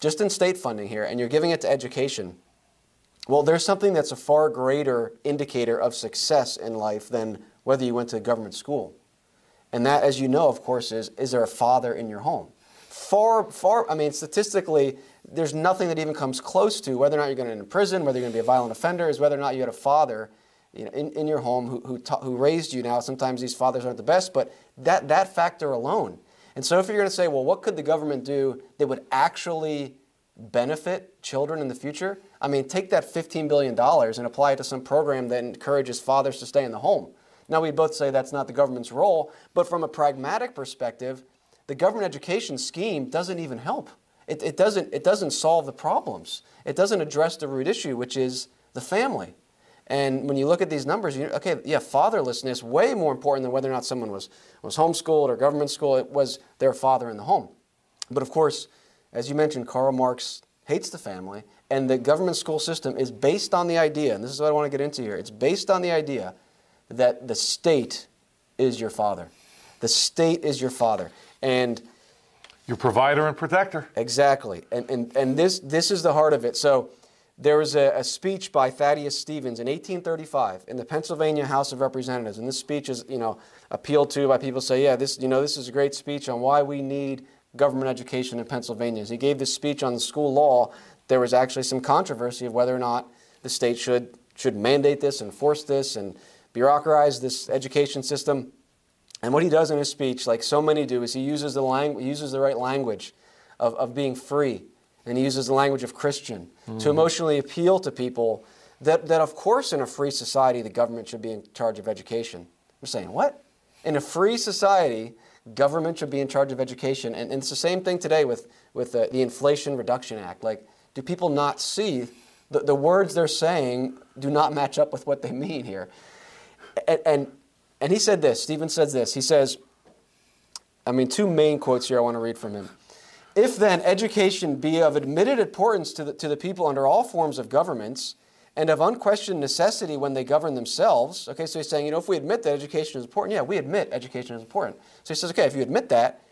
just in state funding here and you're giving it to education, well, there's something that's a far greater indicator of success in life than whether you went to a government school. And that, as you know, of course, is is there a father in your home? Far, far, I mean, statistically, there's nothing that even comes close to whether or not you're going to end in prison, whether you're going to be a violent offender, is whether or not you had a father you know, in, in your home who, who, ta- who raised you. Now, sometimes these fathers aren't the best, but that, that factor alone. And so, if you're going to say, well, what could the government do that would actually benefit children in the future? I mean, take that $15 billion and apply it to some program that encourages fathers to stay in the home. Now, we both say that's not the government's role, but from a pragmatic perspective, the government education scheme doesn't even help. It, it, doesn't, it doesn't solve the problems. It doesn't address the root issue, which is the family. And when you look at these numbers, you okay, yeah, fatherlessness way more important than whether or not someone was, was homeschooled or government school. It was their father in the home. But of course, as you mentioned, Karl Marx hates the family, and the government school system is based on the idea, and this is what I want to get into here. It's based on the idea that the state is your father. The state is your father. And Your provider and protector. Exactly. And, and, and this, this is the heart of it. So there was a, a speech by Thaddeus Stevens in 1835 in the Pennsylvania House of Representatives. And this speech is, you know, appealed to by people say, yeah, this, you know, this is a great speech on why we need government education in Pennsylvania. As he gave this speech on the school law, there was actually some controversy of whether or not the state should, should mandate this, enforce this, and bureaucratize this education system. And what he does in his speech, like so many do, is he uses the, lang- he uses the right language of, of being free. And he uses the language of Christian to mm. emotionally appeal to people that, that, of course, in a free society, the government should be in charge of education. I'm saying, what? In a free society, government should be in charge of education. And, and it's the same thing today with, with the, the Inflation Reduction Act. Like, do people not see the, the words they're saying do not match up with what they mean here? And, and, and he said this, Stephen says this. He says, I mean, two main quotes here I want to read from him. If then education be of admitted importance to the, to the people under all forms of governments, and of unquestioned necessity when they govern themselves, okay, so he's saying, you know, if we admit that education is important, yeah, we admit education is important. So he says, okay, if you admit that,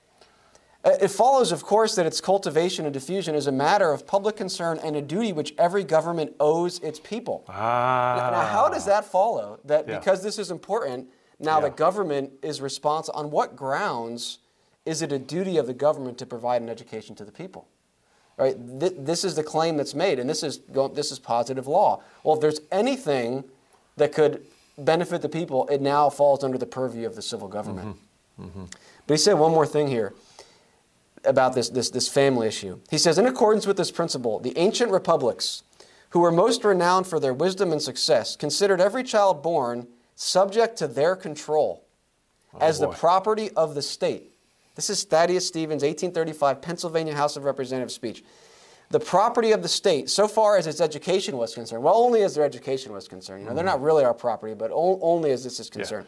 uh, it follows, of course, that its cultivation and diffusion is a matter of public concern and a duty which every government owes its people. Ah. Now, now, how does that follow? That Yeah. because this is important, now Yeah. the government is responsible. On what grounds is it a duty of the government to provide an education to the people? Right? Th- this is the claim that's made, and this is, go- this is positive law. Well, if there's anything that could benefit the people, it now falls under the purview of the civil government. Mm-hmm. Mm-hmm. But he said one more thing here about this, this, this family issue. He says, in accordance with this principle, the ancient republics, who were most renowned for their wisdom and success, considered every child born subject to their control oh, as the property of the state. This is Thaddeus Stevens, 1835, Pennsylvania House of Representatives speech. The property of the state, so far as its education was concerned, well, only as their education was concerned. You know, they're not really our property, but o- only as this is concerned.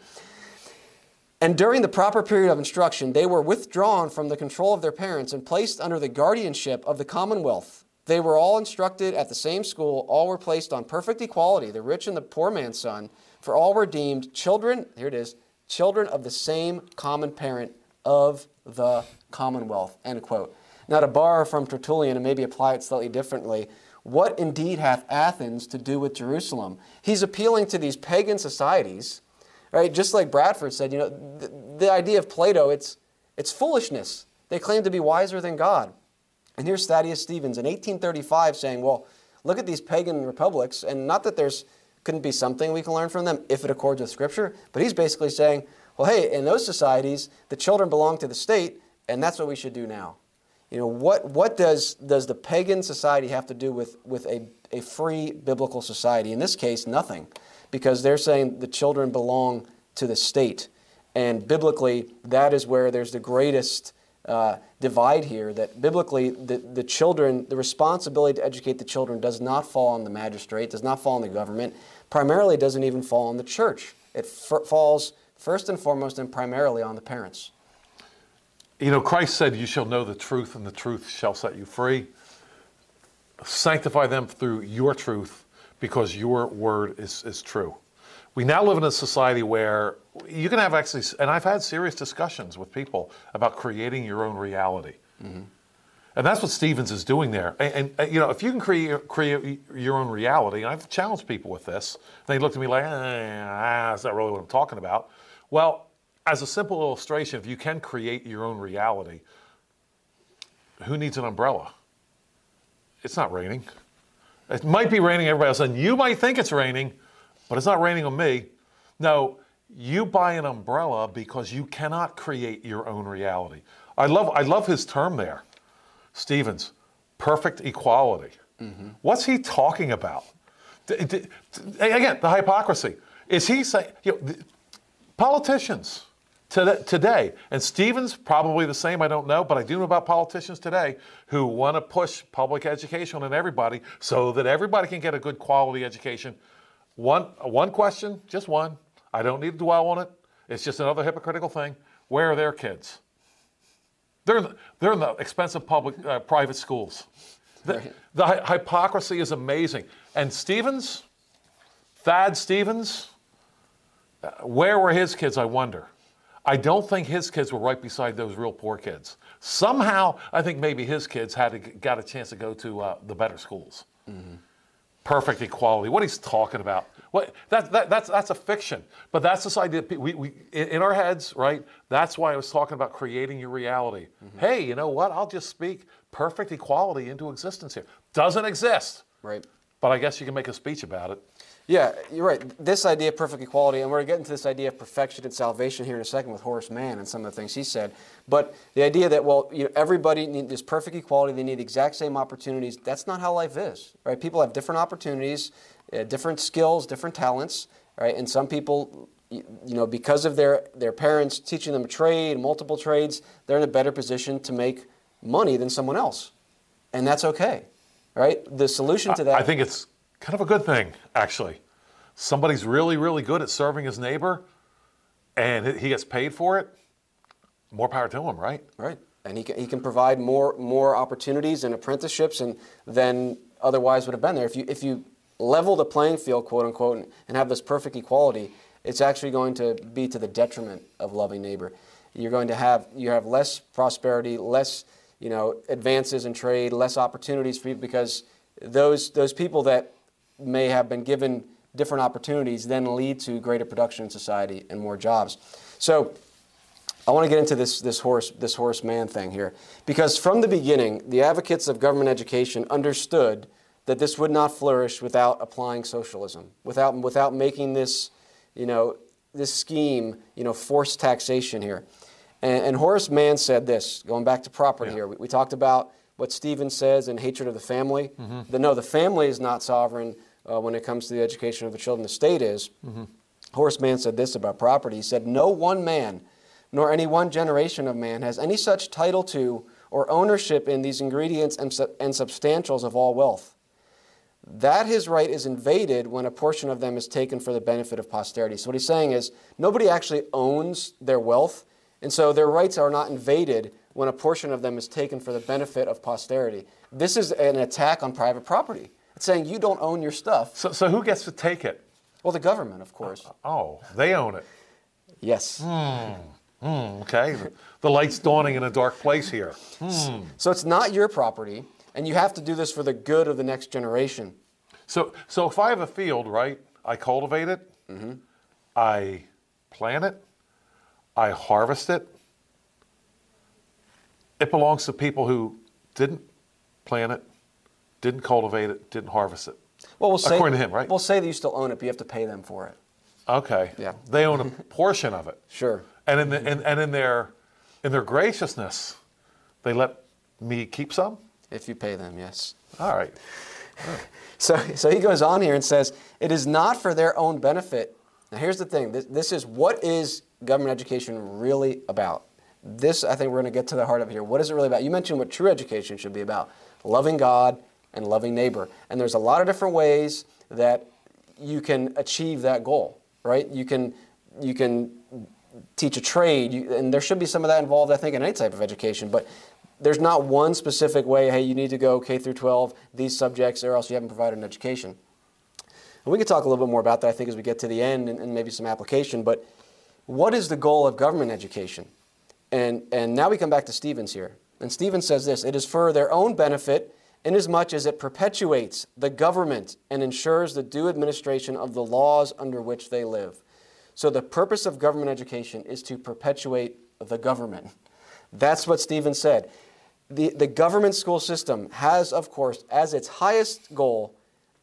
And during the proper period of instruction, they were withdrawn from the control of their parents and placed under the guardianship of the Commonwealth. They were all instructed at the same school, all were placed on perfect equality, the rich and the poor man's son, for all were deemed children, here it is, children of the same common parent of the Commonwealth. End quote. Now, to borrow from Tertullian and maybe apply it slightly differently, what indeed hath Athens to do with Jerusalem? He's appealing to these pagan societies right? Just like Bradford said, you know, the, idea of Plato, it's, it's foolishness. They claim to be wiser than God. And here's Thaddeus Stevens in 1835 saying, well, look at these pagan republics, and not that there's couldn't be something we can learn from them if it accords with Scripture, but he's basically saying, well, hey, in those societies, the children belong to the state, and that's what we should do now. You know, what, what does, does the pagan society have to do with, with a, a free biblical society? In this case, nothing, because they're saying the children belong to the state. And biblically, that is where there's the greatest uh, divide here. That biblically, the, the children, the responsibility to educate the children does not fall on the magistrate, does not fall on the government, primarily doesn't even fall on the church. It f- falls first and foremost and primarily on the parents. You know, Christ said, You shall know the truth, and the truth shall set you free. Sanctify them through your truth, because your word is, is true. We now live in a society where you can have actually, and I've had serious discussions with people about creating your own reality. And that's what Stevens is doing there. And, and, uh, you know, if you can create, create your own reality, and I've challenged people with this, they look at me like, eh, ah, that's not really what I'm talking about. Well, as a simple illustration, if you can create your own reality, who needs an umbrella? It's not raining. It might be raining everybody else, and you might think it's raining, but it's not raining on me. No, you buy an umbrella because you cannot create your own reality. I love, I love his term there, Stevens, perfect equality. Mm-hmm. What's he talking about? D- d- d- again, the hypocrisy. Is he saying, you know, politicians today, and Stevens probably the same, I don't know, but I do know about politicians today who want to push public education on everybody so that everybody can get a good quality education. One, one question, just one. I don't need to dwell on it. It's just another hypocritical thing. Where are their kids? They're in the, they're in the expensive public, uh, private schools. The, the hy- hypocrisy is amazing. And Stevens, Thad Stevens, where were his kids, I wonder? I don't think his kids were right beside those real poor kids. Somehow, I think maybe his kids had to, got a chance to go to uh, the better schools. Perfect equality. What he's talking about. What, that, that, that's, that's a fiction. But that's this idea. We, we, in in our heads, right? That's why I was talking about creating your reality. Hey, you know what? I'll just speak perfect equality into existence here. Doesn't exist. Right. But I guess you can make a speech about it. Yeah, you're right. This idea of perfect equality, and we're going to get into this idea of perfection and salvation here in a second with Horace Mann and some of the things he said. But the idea that, well, you know, everybody needs this perfect equality, they need the exact same opportunities, that's not how life is, right? People have different opportunities, uh, different skills, different talents, right? And some people, you know, because of their, their parents teaching them a trade, multiple trades, they're in a better position to make money than someone else. And that's okay, right? The solution to that. I think it's kind of a good thing, actually. Somebody's really, really good at serving his neighbor and he gets paid for it. More power to him, right? Right. And he can, he can provide more more opportunities and apprenticeships and than otherwise would have been there. If you if you level the playing field, quote unquote, and, and have this perfect equality, it's actually going to be to the detriment of loving neighbor. You're going to have you have less prosperity, less you know advances in trade, less opportunities for people because those those people that may have been given different opportunities then lead to greater production in society and more jobs. So I want to get into this, this Horace this Horace Mann thing here because from the beginning, the advocates of government education understood that this would not flourish without applying socialism, without without making this, you know, this scheme, you know, forced taxation here. And, and Horace Mann said this, going back to property Yeah. here. We, we talked about what Stephen says in hatred of the family. Mm-hmm. The, no, the family is not sovereign uh, when it comes to the education of the children. Of the state is. Horace Mann said this about property. He said, No one man, nor any one generation of man, has any such title to or ownership in these ingredients and, sub- and substantials of all wealth. That his right is invaded when a portion of them is taken for the benefit of posterity. So, what he's saying is, nobody actually owns their wealth, and so their rights are not invaded when a portion of them is taken for the benefit of posterity. This is an attack on private property. Saying you don't own your stuff. So, so who gets to take it? Well, the government, of course. Uh, oh, they own it. Yes. Hmm, hmm, okay. the light's dawning in a dark place here. Hmm. So it's not your property, and you have to do this for the good of the next generation. So, so if I have a field, right, I cultivate it, mm-hmm. I plant it, I harvest it. It belongs to people who didn't plant it, didn't cultivate it, didn't harvest it. Well, we'll say According to him, right? We'll say that you still own it, but you have to pay them for it. Okay. Yeah. They own a portion of it. Sure. And in, the, and, and in their in their graciousness, they let me keep some. If you pay them, yes. All right. So, so he goes on here and says, it is not for their own benefit. Now, here's the thing this, this is what is government education really about? This, I think we're going to get to the heart of it here. What is it really about? You mentioned what true education should be about loving God and loving neighbor. And there's a lot of different ways that you can achieve that goal, right? You can, you can teach a trade, you, and there should be some of that involved, I think, in any type of education. But there's not one specific way. Hey, you need to go K through 12 these subjects, or else you haven't provided an education. And we could talk a little bit more about that, I think, as we get to the end and, and maybe some application. But what is the goal of government education? And, and now we come back to Stevens here. And Stevens says this it is for their own benefit, inasmuch as it perpetuates the government and ensures the due administration of the laws under which they live. So the purpose of government education is to perpetuate the government. That's what Stevens said. The, the government school system has, of course, as its highest goal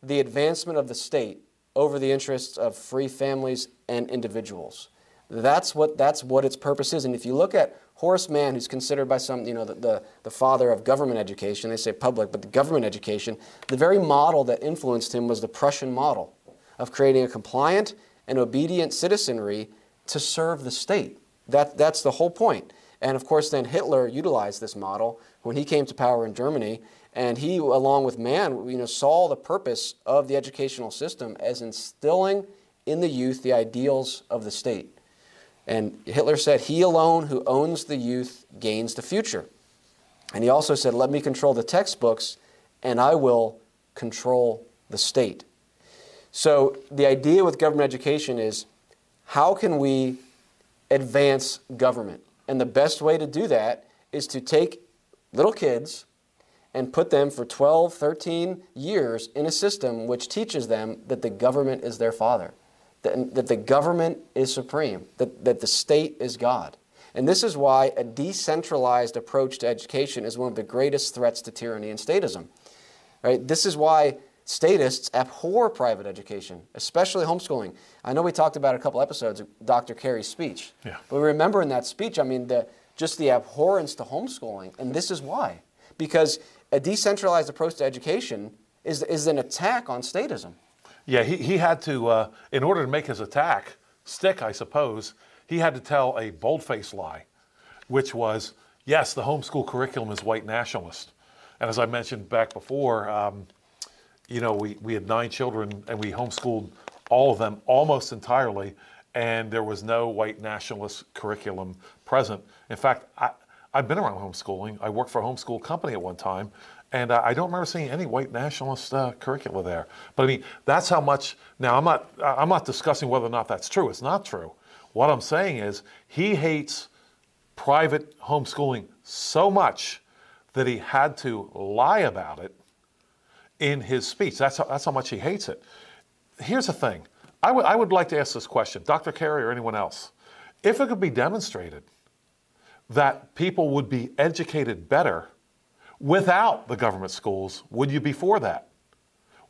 the advancement of the state over the interests of free families and individuals. That's what, that's what its purpose is. And if you look at Horace Mann, who's considered by some, you know, the, the, the father of government education, they say public, but the government education, the very model that influenced him was the Prussian model of creating a compliant and obedient citizenry to serve the state. That, that's the whole point. And of course, then Hitler utilized this model when he came to power in Germany. And he, along with Mann, you know, saw the purpose of the educational system as instilling in the youth the ideals of the state. And Hitler said, He alone who owns the youth gains the future. And he also said, Let me control the textbooks, and I will control the state. So the idea with government education is how can we advance government? And the best way to do that is to take little kids and put them for 12, 13 years in a system which teaches them that the government is their father, that, that the government is supreme, that, that the state is God. And this is why a decentralized approach to education is one of the greatest threats to tyranny and statism. Right? This is why statists abhor private education, especially homeschooling. I know we talked about a couple episodes of Dr. Carey's speech. Yeah. But remember in that speech, I mean, the, just the abhorrence to homeschooling. And this is why. Because a decentralized approach to education is, is an attack on statism. Yeah, he, he had to, uh, in order to make his attack stick, I suppose, he had to tell a bold-faced lie, which was, yes, the homeschool curriculum is white nationalist. And as I mentioned back before, um, you know, we, we had nine children and we homeschooled all of them almost entirely, and there was no white nationalist curriculum present. In fact, I, I've been around homeschooling. I worked for a homeschool company at one time, and uh, I don't remember seeing any white nationalist uh, curricula there. But I mean, that's how much. Now, I'm not. I'm not discussing whether or not that's true. It's not true. What I'm saying is, he hates private homeschooling so much that he had to lie about it in his speech. That's how, that's how much he hates it. Here's the thing I would I would like to ask this question, Dr. Carey or anyone else. If it could be demonstrated that people would be educated better without the government schools, would you be for that?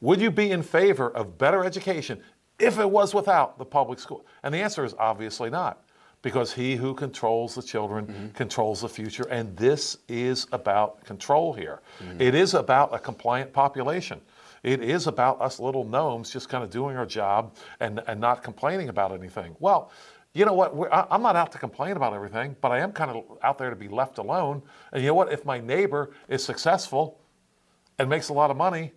Would you be in favor of better education if it was without the public school? And the answer is obviously not, because he who controls the children mm-hmm. controls the future. And this is about control here. Mm-hmm. It is about a compliant population. It is about us little gnomes just kind of doing our job and, and not complaining about anything. Well, you know what? I- I'm not out to complain about everything, but I am kind of out there to be left alone. And you know what? If my neighbor is successful and makes a lot of money,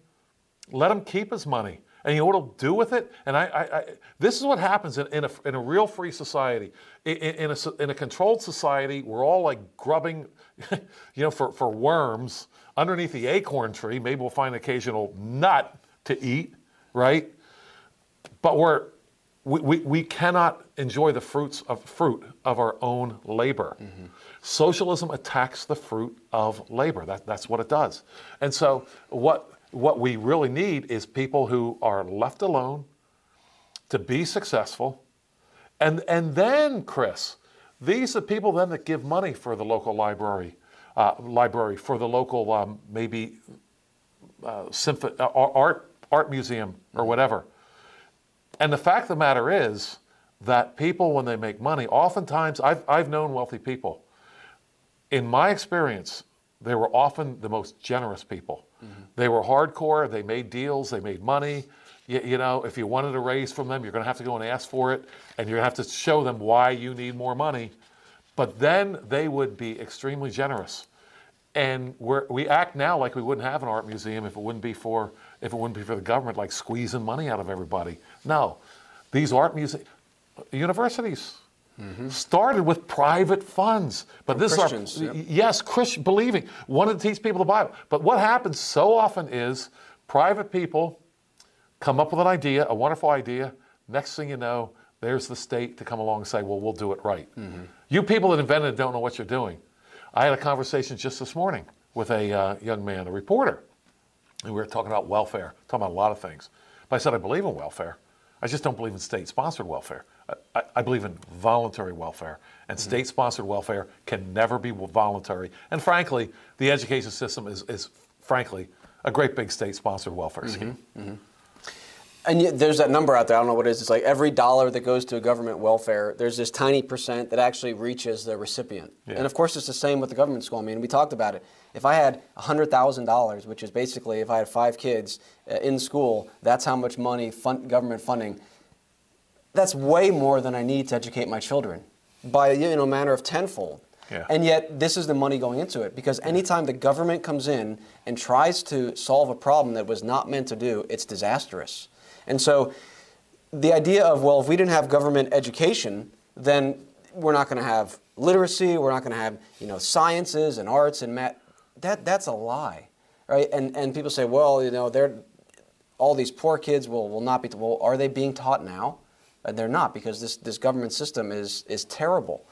let him keep his money. And you know what he'll do with it? And I, I, I this is what happens in, in, a, in a real free society. In, in, in a, in a controlled society, we're all like grubbing, you know, for, for worms underneath the acorn tree. Maybe we'll find an occasional nut to eat, right? But we're, we, we, we cannot enjoy the fruits of fruit of our own labor. Socialism attacks the fruit of labor. That, that's what it does. And so what, what we really need is people who are left alone to be successful. And, and then, Chris, these are people then that give money for the local library, uh, library for the local um, maybe uh, symph- uh, art, art museum or whatever. And the fact of the matter is that people, when they make money, oftentimes, I've, I've known wealthy people. In my experience, they were often the most generous people. Mm-hmm. They were hardcore, they made deals, they made money. You, you know, if you wanted a raise from them, you're going to have to go and ask for it, and you're going to have to show them why you need more money. But then they would be extremely generous. And we're, we act now like we wouldn't have an art museum if it wouldn't be for if it wouldn't be for the government like squeezing money out of everybody. No, these art museums, universities started with private funds, but From this Christians, is our, yep. yes, Christian believing wanted to teach people the Bible. But what happens so often is private people come up with an idea, a wonderful idea. Next thing you know, there's the state to come along and say, well, we'll do it right. You people that invented it don't know what you're doing. I had a conversation just this morning with a uh, young man, a reporter, and we were talking about welfare, talking about a lot of things. But I said, I believe in welfare. I just don't believe in state sponsored welfare. I, I, believe in voluntary welfare. And mm-hmm. state sponsored welfare can never be voluntary. And frankly, the education system is, is frankly, a great big state sponsored welfare mm-hmm. scheme. Mm-hmm. And yet there's that number out there. I don't know what it is. It's like every dollar that goes to government welfare, there's this tiny percent that actually reaches the recipient. Yeah. And of course, it's the same with the government school. I mean, we talked about it. If I had $100,000, which is basically if I had five kids uh, in school, that's how much money fun- government funding. That's way more than I need to educate my children by you know a manner of tenfold. Yeah. And yet, this is the money going into it because anytime the government comes in and tries to solve a problem that was not meant to do, it's disastrous. And so, the idea of, well, if we didn't have government education, then we're not going to have literacy, we're not going to have, you know, sciences and arts and math. That, that's a lie, right? And, and people say, well, you know, they're, all these poor kids will, will not be, well, are they being taught now? And they're not because this, this government system is, is terrible.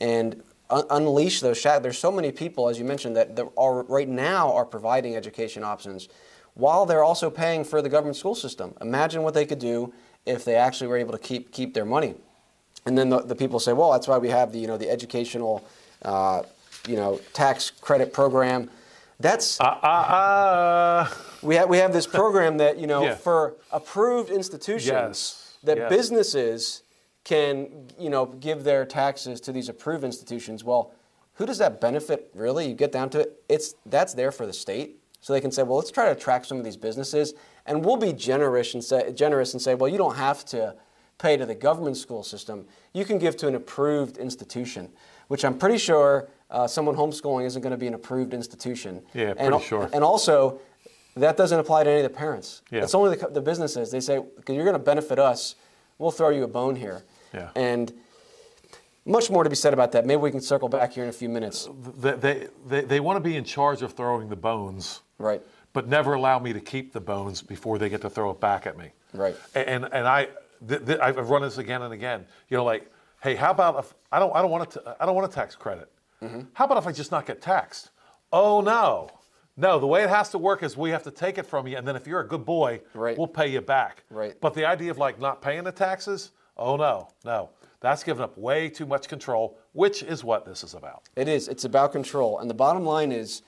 And un- unleash those shadows. There's so many people, as you mentioned, that, that are right now are providing education options while they're also paying for the government school system. Imagine what they could do if they actually were able to keep, keep their money. And then the, the people say, well, that's why we have the, you know, the educational uh, you know, tax credit program. That's Uh, uh, uh. we have we have this program that you know Yeah. for approved institutions Yes, that yes. businesses can you know give their taxes to these approved institutions. Well, who does that benefit really? You get down to it, it's that's there for the state, so they can say, well, let's try to attract some of these businesses, and we'll be generous and say generous and say, well, you don't have to pay to the government school system. You can give to an approved institution, which I'm pretty sure uh, someone homeschooling isn't going to be an approved institution. Yeah, And pretty sure. And also, that doesn't apply to any of the parents. Yeah. It's only the, the businesses. They say, because you're going to benefit us, we'll throw you a bone here. Yeah. And much more to be said about that. Maybe we can circle back here in a few minutes. They, they, they, they want to be in charge of throwing the bones, Right. but never allow me to keep the bones before they get to throw it back at me. Right. And and I th- th- I've run this again and again. You know, like, hey, how about if I don't I don't want to I don't want a tax credit. Mm-hmm. How about if I just not get taxed? Oh no. No, the way it has to work is we have to take it from you, and then if you're a good boy, Right. we'll pay you back. Right. But the idea of like not paying the taxes, Oh no, no. That's giving up way too much control, which is what this is about. It is. It's about control. And the bottom line is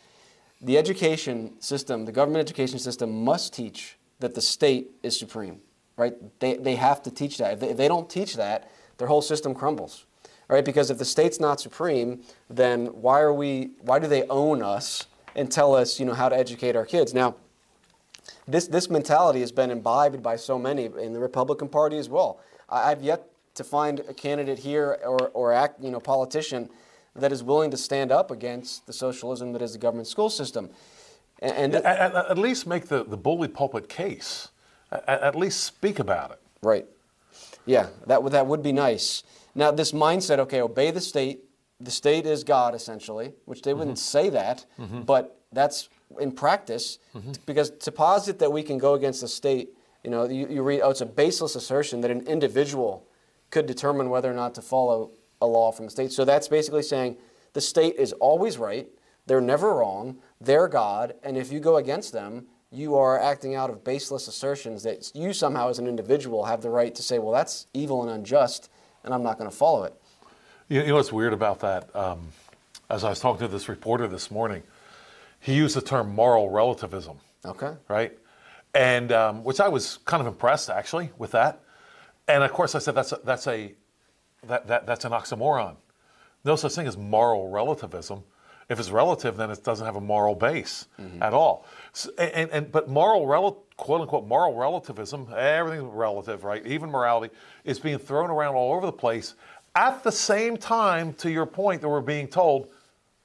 the education system, the government education system must teach that the state is supreme, right? They, they have to teach that. If they, if they don't teach that, their whole system crumbles, right? Because if the state's not supreme, then why are we, why do they own us and tell us, you know, how to educate our kids? Now, this, this mentality has been imbibed by so many in the Republican Party as well. I, I've yet to find a candidate here or, or act, you know, politician that is willing to stand up against the socialism that is the government school system. And, and At, at- at least make the, the bully pulpit case. At, at least speak about it. right, yeah, that would that would be nice. Now this mindset, okay, obey the state. The state is God essentially, which they wouldn't mm-hmm. say that, mm-hmm. but that's in practice mm-hmm. because to posit that we can go against the state, you know, you, you read, oh, it's a baseless assertion that an individual could determine whether or not to follow a law from the state. So that's basically saying the state is always right, they're never wrong, they're God, and if you go against them, you are acting out of baseless assertions that you somehow as an individual have the right to say, well, that's evil and unjust, and I'm not going to follow it. You, know what's weird about that? Um, as I was talking to this reporter this morning, he used the term moral relativism, Okay? right? And um, which I was kind of impressed actually with that. And of course, I said that's a, that's a that, that that's an oxymoron. No such thing as moral relativism. If it's relative, then it doesn't have a moral base at all. S and, and but moral rel- quote unquote moral relativism, everything's relative, right? Even morality is being thrown around all over the place. At the same time, to your point, that we're being told,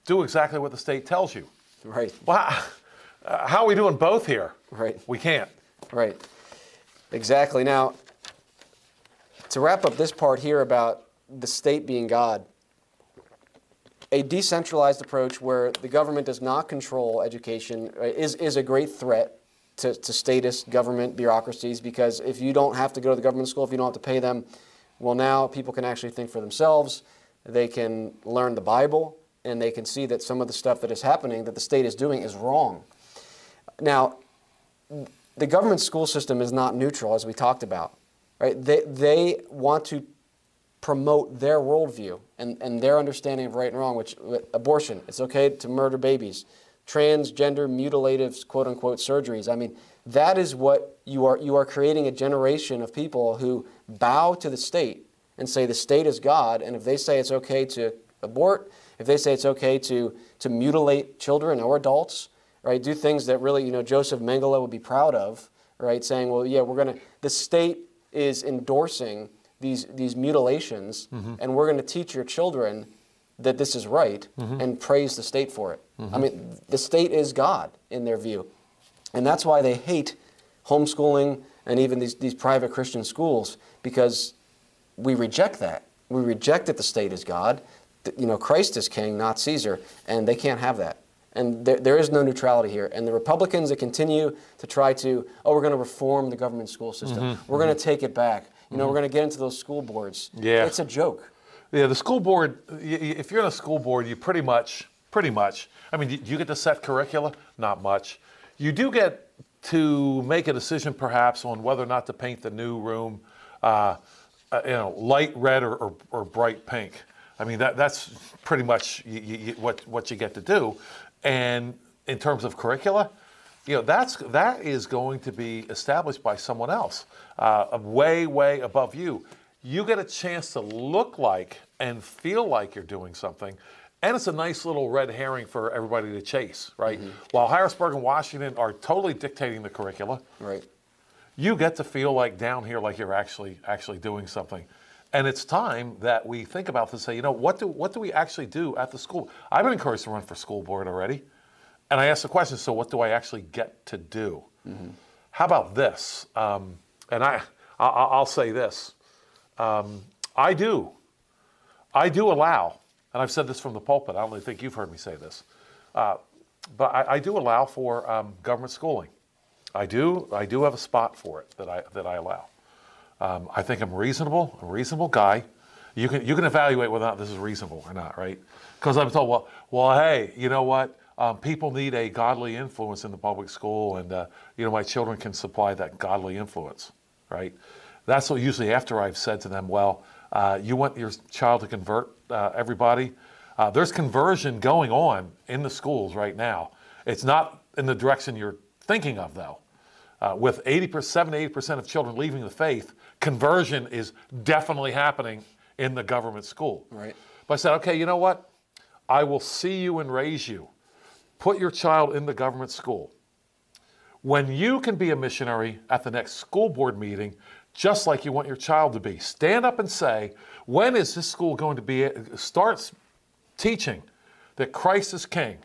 do exactly what the state tells you. Right, Well, uh, how are we doing both here? Right. We can't. right. Exactly. Now, to wrap up this part here about the state being God, a decentralized approach where the government does not control education uh, is, is a great threat to, to government bureaucracies because if you don't have to go to the government school, if you don't have to pay them, well, now people can actually think for themselves. They can learn the Bible and they can see that some of the stuff that is happening that the state is doing is wrong. Now, the government school system is not neutral, as we talked about. Right? They, they want to promote their worldview and, and their understanding of right and wrong, which abortion, it's okay to murder babies, transgender mutilative quote unquote surgeries. I mean, that is what you are you are creating a generation of people who bow to the state and say the state is God, and if they say it's okay to abort, if they say it's okay to to mutilate children or adults, right, do things that really, you know, Joseph Mengele would be proud of, right, saying, well, yeah, we're gonna the state is endorsing these these mutilations, mm-hmm. and we're going to teach your children that this is right mm-hmm. and praise the state for it. I mm-hmm. mean, the state is God in their view, and that's why they hate homeschooling and even these these private Christian schools because we reject that. We reject that the state is God. You know, Christ is king, not Caesar, and they can't have that. And there, there is no neutrality here. And the Republicans that continue to try to, oh, we're going to reform the government school system. Mm-hmm. We're going to take it back. You know, we're going to get into those school boards. Yeah. It's a joke. Yeah, the school board. If you're on a school board, you pretty much, pretty much. I mean, do you get to set curricula? Not much. You do get to make a decision, perhaps, on whether or not to paint the new room, uh, uh, you know, light red or, or, or bright pink. I mean, that, that's pretty much y- y- y- what what you get to do. And in terms of curricula, you know, that's that is going to be established by someone else, uh, way, way above you. You get a chance to look like and feel like you're doing something, and it's a nice little red herring for everybody to chase, right? While Harrisburg and Washington are totally dictating the curricula, Right. you get to feel like down here like you're actually actually doing something. And it's time that we think about this say you know what do what do we actually do at the school? I've been encouraged to run for school board already and i asked the question so what do i actually get to do? How about this? Um, and I, I i'll say this um, i do i do allow and i've said this from the pulpit i don't really think you've heard me say this uh, but I, I do allow for um, government schooling I do. I do have a spot for it that I that I allow. Um, I think I'm reasonable. A reasonable guy. You can you can evaluate whether or not this is reasonable or not, right? Because I'm told, well, well, hey, you know what? Um, people need a godly influence in the public school, and uh, you know my children can supply that godly influence, right? That's what usually after I've said to them, well, uh, you want your child to convert uh, everybody? Uh, there's conversion going on in the schools right now. It's not in the direction you're thinking of, though. Uh, with 80%, 70 80% of children leaving the faith, conversion is definitely happening in the government school. Right. But I said, okay, you know what? I will see you and raise you. Put your child in the government school. When you can be a missionary at the next school board meeting, just like you want your child to be, stand up and say, when is this school going to be starts teaching that Christ is king,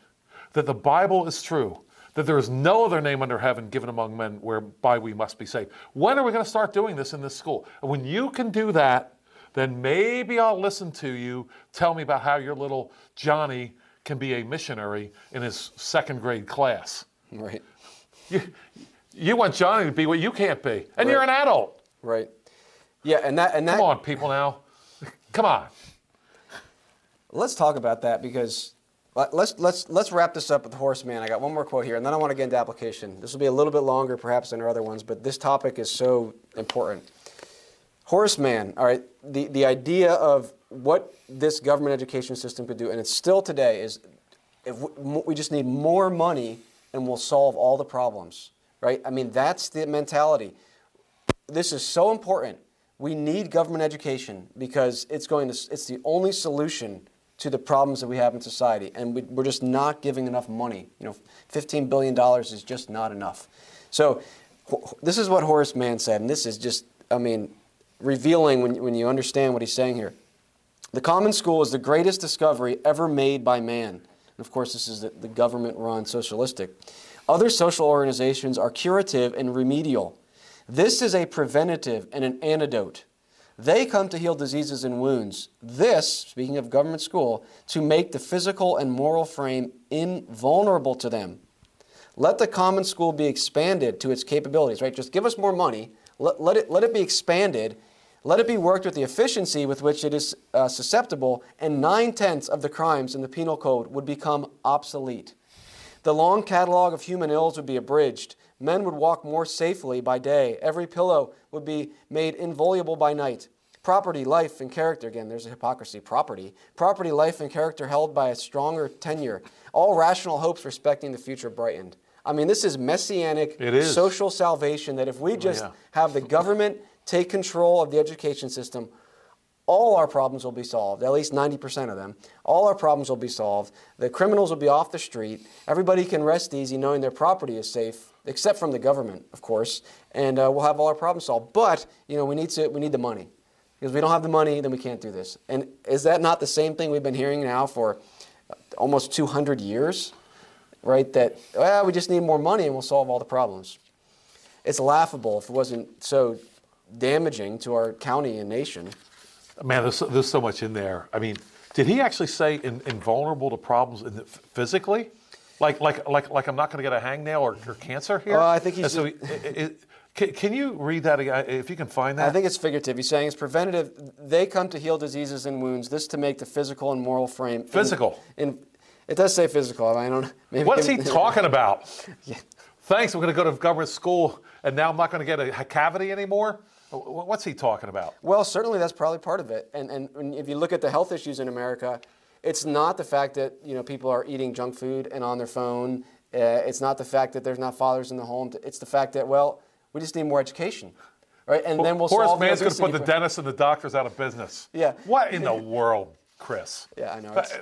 that the Bible is true, that there is no other name under heaven given among men whereby we must be saved. When are we going to start doing this in this school? And when you can do that, then maybe I'll listen to you tell me about how your little Johnny can be a missionary in his second grade class. Right. You, you want Johnny to be what you can't be, and right. you're an adult. Right. Yeah, and that and that. Come on, people now. Come on. Let's talk about that because let's let's let's wrap this up with Horace Mann. I got one more quote here, and then I want to get into application. This will be a little bit longer, perhaps, than our other ones, but this topic is so important. Horace Mann. All right. The the idea of what this government education system could do, and it's still today, is if we, we just need more money and we'll solve all the problems, right? I mean, that's the mentality. This is so important. We need government education because it's going to, it's the only solution to the problems that we have in society, and we, we're just not giving enough money. You know, $15 billion is just not enough. So, this is what Horace Mann said, and this is just, I mean, revealing when, when you understand what he's saying here. The common school is the greatest discovery ever made by man. And of course, this is the, the government run socialistic. Other social organizations are curative and remedial. This is a preventative and an antidote. They come to heal diseases and wounds. This, speaking of government school, to make the physical and moral frame invulnerable to them. Let the common school be expanded to its capabilities, right? Just give us more money. Let, let, it, let it be expanded let it be worked with the efficiency with which it is uh, susceptible, and nine tenths of the crimes in the penal code would become obsolete. The long catalog of human ills would be abridged. Men would walk more safely by day. Every pillow would be made inviolable by night. Property, life, and character again, there's a hypocrisy. Property. Property, life, and character held by a stronger tenure. All rational hopes respecting the future brightened. I mean, this is messianic is. social salvation that if we oh, just yeah. have the government take control of the education system, all our problems will be solved, at least 90% of them. All our problems will be solved. The criminals will be off the street. Everybody can rest easy knowing their property is safe, except from the government, of course, and uh, we'll have all our problems solved. But, you know, we need, to, we need the money. Because we don't have the money, then we can't do this. And is that not the same thing we've been hearing now for almost 200 years? Right? That, well, we just need more money and we'll solve all the problems. It's laughable if it wasn't so damaging to our county and nation. Man, there's, there's so much in there. I mean, did he actually say in, invulnerable to problems in the, physically? Like, like, like, like I'm not going to get a hangnail or, or cancer here? Uh, I think he's. So it, it, can, can, you read that again, if you can find that? I think it's figurative. He's saying it's preventative. They come to heal diseases and wounds. This to make the physical and moral frame. Physical. In, in, it does say physical. I don't. Maybe What's he talking about? yeah. Thanks. I'm going to go to government school, and now I'm not going to get a cavity anymore. What's he talking about? Well, certainly that's probably part of it. And, and if you look at the health issues in America, it's not the fact that you know people are eating junk food and on their phone. Uh, it's not the fact that there's not fathers in the home. It's the fact that well, we just need more education, right? And well, then we'll Horace solve. Mann's going to put the dentists and the doctors out of business. Yeah. What in the world, Chris? Yeah, I know. It's,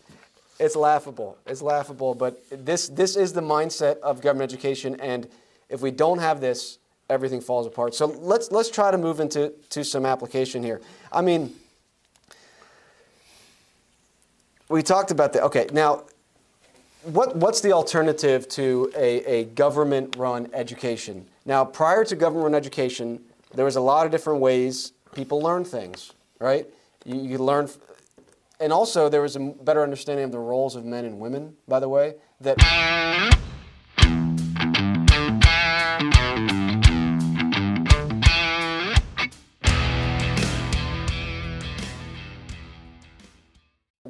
it's laughable. It's laughable. But this this is the mindset of government education, and if we don't have this, everything falls apart. So let's let's try to move into to some application here. I mean, we talked about the okay now. What, what's the alternative to a, a government run education? Now, prior to government run education, there was a lot of different ways people learn things, right? You, you learn, and also there was a better understanding of the roles of men and women, by the way, that.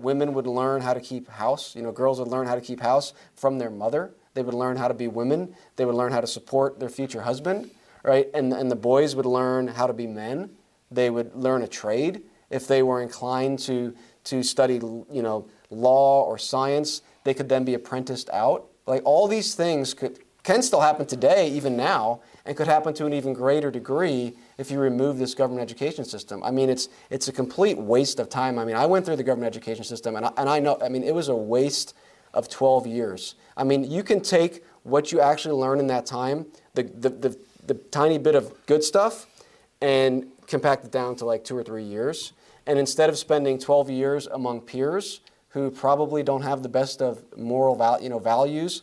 Women would learn how to keep house. You know, girls would learn how to keep house from their mother. They would learn how to be women. They would learn how to support their future husband, right? And, and the boys would learn how to be men. They would learn a trade if they were inclined to, to study, you know, law or science. They could then be apprenticed out. Like all these things could, can still happen today, even now, and could happen to an even greater degree if you remove this government education system. I mean, it's, it's a complete waste of time. I mean, I went through the government education system, and I, and I know, I mean, it was a waste of 12 years. I mean, you can take what you actually learn in that time, the, the, the, the tiny bit of good stuff, and compact it down to like two or three years. And instead of spending 12 years among peers who probably don't have the best of moral val- you know, values,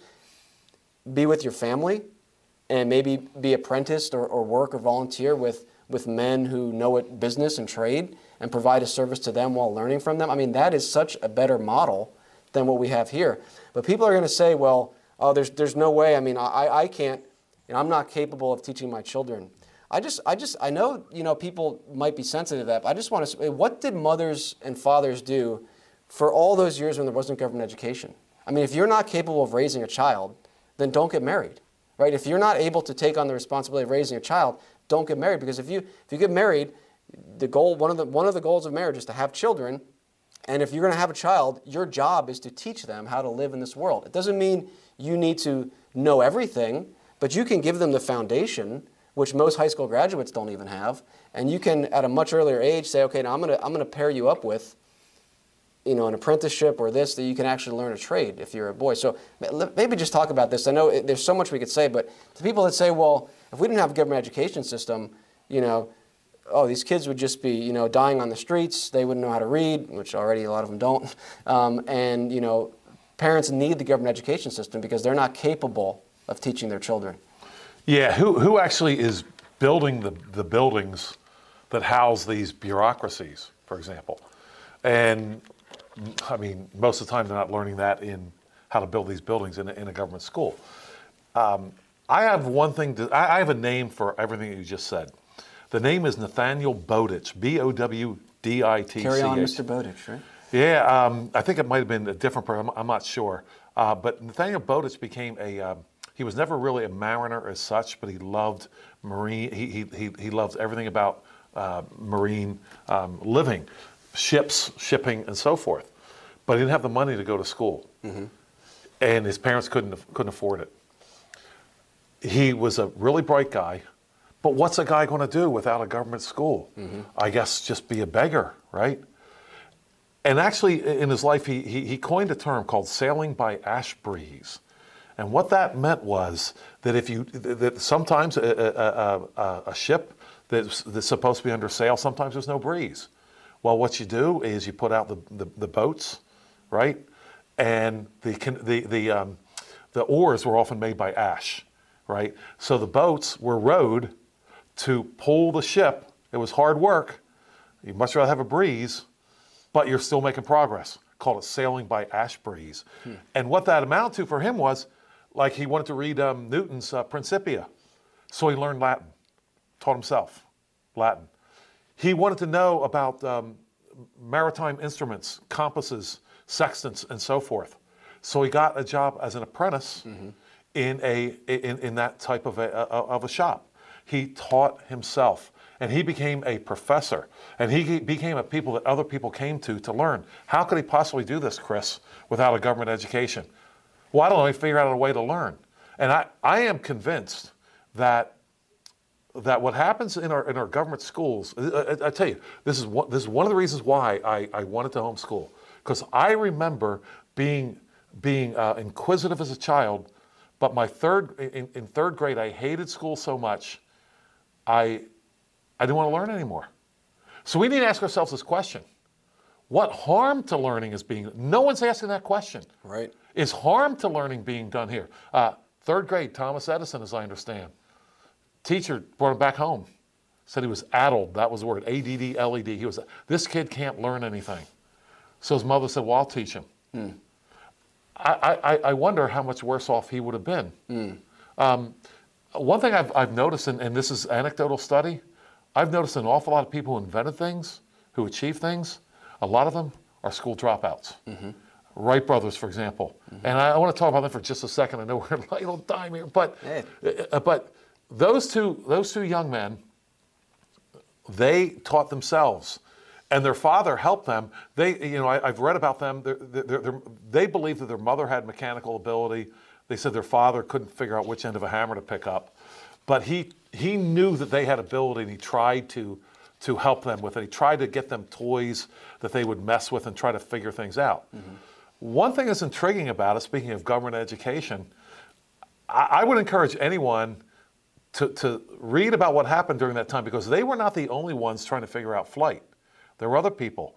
be with your family and maybe be apprenticed or, or work or volunteer with, with men who know it business and trade and provide a service to them while learning from them. I mean, that is such a better model than what we have here. But people are going to say, well, oh, there's, there's no way. I mean, I, I can't, know, I'm not capable of teaching my children. I just, I just, I know, you know, people might be sensitive to that, but I just want to say, eh, what did mothers and fathers do for all those years when there wasn't government education? I mean, if you're not capable of raising a child, then don't get married, right? If you're not able to take on the responsibility of raising a child, don't get married because if you if you get married, the goal one of the one of the goals of marriage is to have children, and if you're going to have a child, your job is to teach them how to live in this world. It doesn't mean you need to know everything, but you can give them the foundation, which most high school graduates don't even have, and you can at a much earlier age say, okay, now I'm going to I'm going to pair you up with you know, an apprenticeship or this that you can actually learn a trade if you're a boy. So maybe just talk about this. I know there's so much we could say, but to people that say, well, if we didn't have a government education system, you know, oh, these kids would just be, you know, dying on the streets. They wouldn't know how to read, which already a lot of them don't. Um, and, you know, parents need the government education system because they're not capable of teaching their children. Yeah, who, who actually is building the, the buildings that house these bureaucracies, for example? And I mean, most of the time they're not learning that in how to build these buildings in a, in a government school. Um, I have one thing to, I, I have a name for everything you just said. The name is Nathaniel Bowditch, B O W D I T C H. Carry on, Mr. Bowditch, right? Yeah, um, I think it might have been a different person. I'm, I'm not sure. Uh, but Nathaniel Bowditch became a, um, he was never really a mariner as such, but he loved marine, he, he, he, he loved everything about uh, marine um, living ships, shipping, and so forth. But he didn't have the money to go to school, mm-hmm. and his parents couldn't couldn't afford it. He was a really bright guy, but what's a guy going to do without a government school? Mm-hmm. I guess just be a beggar, right? And actually, in his life, he, he, he coined a term called sailing by ash breeze. And what that meant was that if you, that sometimes a, a, a, a ship that's, that's supposed to be under sail, sometimes there's no breeze. Well, what you do is you put out the, the, the boats, right? And the, the, the, um, the oars were often made by ash, right? So the boats were rowed to pull the ship. It was hard work. You'd much rather have a breeze, but you're still making progress. Called it sailing by ash breeze. Hmm. And what that amounted to for him was like he wanted to read um, Newton's uh, Principia. So he learned Latin, taught himself Latin. He wanted to know about um, maritime instruments, compasses, sextants, and so forth. So he got a job as an apprentice mm-hmm. In, a, in, in that type of a, of a shop. He taught himself and he became a professor and he became a people that other people came to to learn. How could he possibly do this, Chris, without a government education? Well, I don't know. He figured out a way to learn. And I, I am convinced that that what happens in our in our government schools, I, I, tell you, this is one, this is one of the reasons why I, I wanted to homeschool because I remember being being uh, inquisitive as a child, but my third in, in third grade I hated school so much, I I didn't want to learn anymore. So we need to ask ourselves this question: What harm to learning is being? No one's asking that question. Right? Is harm to learning being done here? Uh, third grade, Thomas Edison, as I understand Teacher brought him back home. Said he was addled. That was the word. A D D L E D. He was. This kid can't learn anything. So his mother said, "Well, I'll teach him." Mm. I, I, I, wonder how much worse off he would have been. Mm. Um, one thing I've, I've noticed, and, and, this is anecdotal study, I've noticed an awful lot of people who invented things, who achieved things, a lot of them are school dropouts. Mm-hmm. Wright brothers, for example. Mm-hmm. And I, I, want to talk about them for just a second. I know we're a little time here, but, hey. uh, but those two those two young men they taught themselves and their father helped them they you know I, have read about them. They're, they're, they're, they believe that their mother had mechanical ability. They said their father couldn't figure out which end of a hammer to pick up. But he he knew that they had ability and he tried to to help them with it. He tried to get them toys that they would mess with and try to figure things out. Mm-hmm. one thing that's intriguing about it speaking of government education I, I would encourage anyone to, to read about what happened during that time because they were not the only ones trying to figure out flight. There were other people.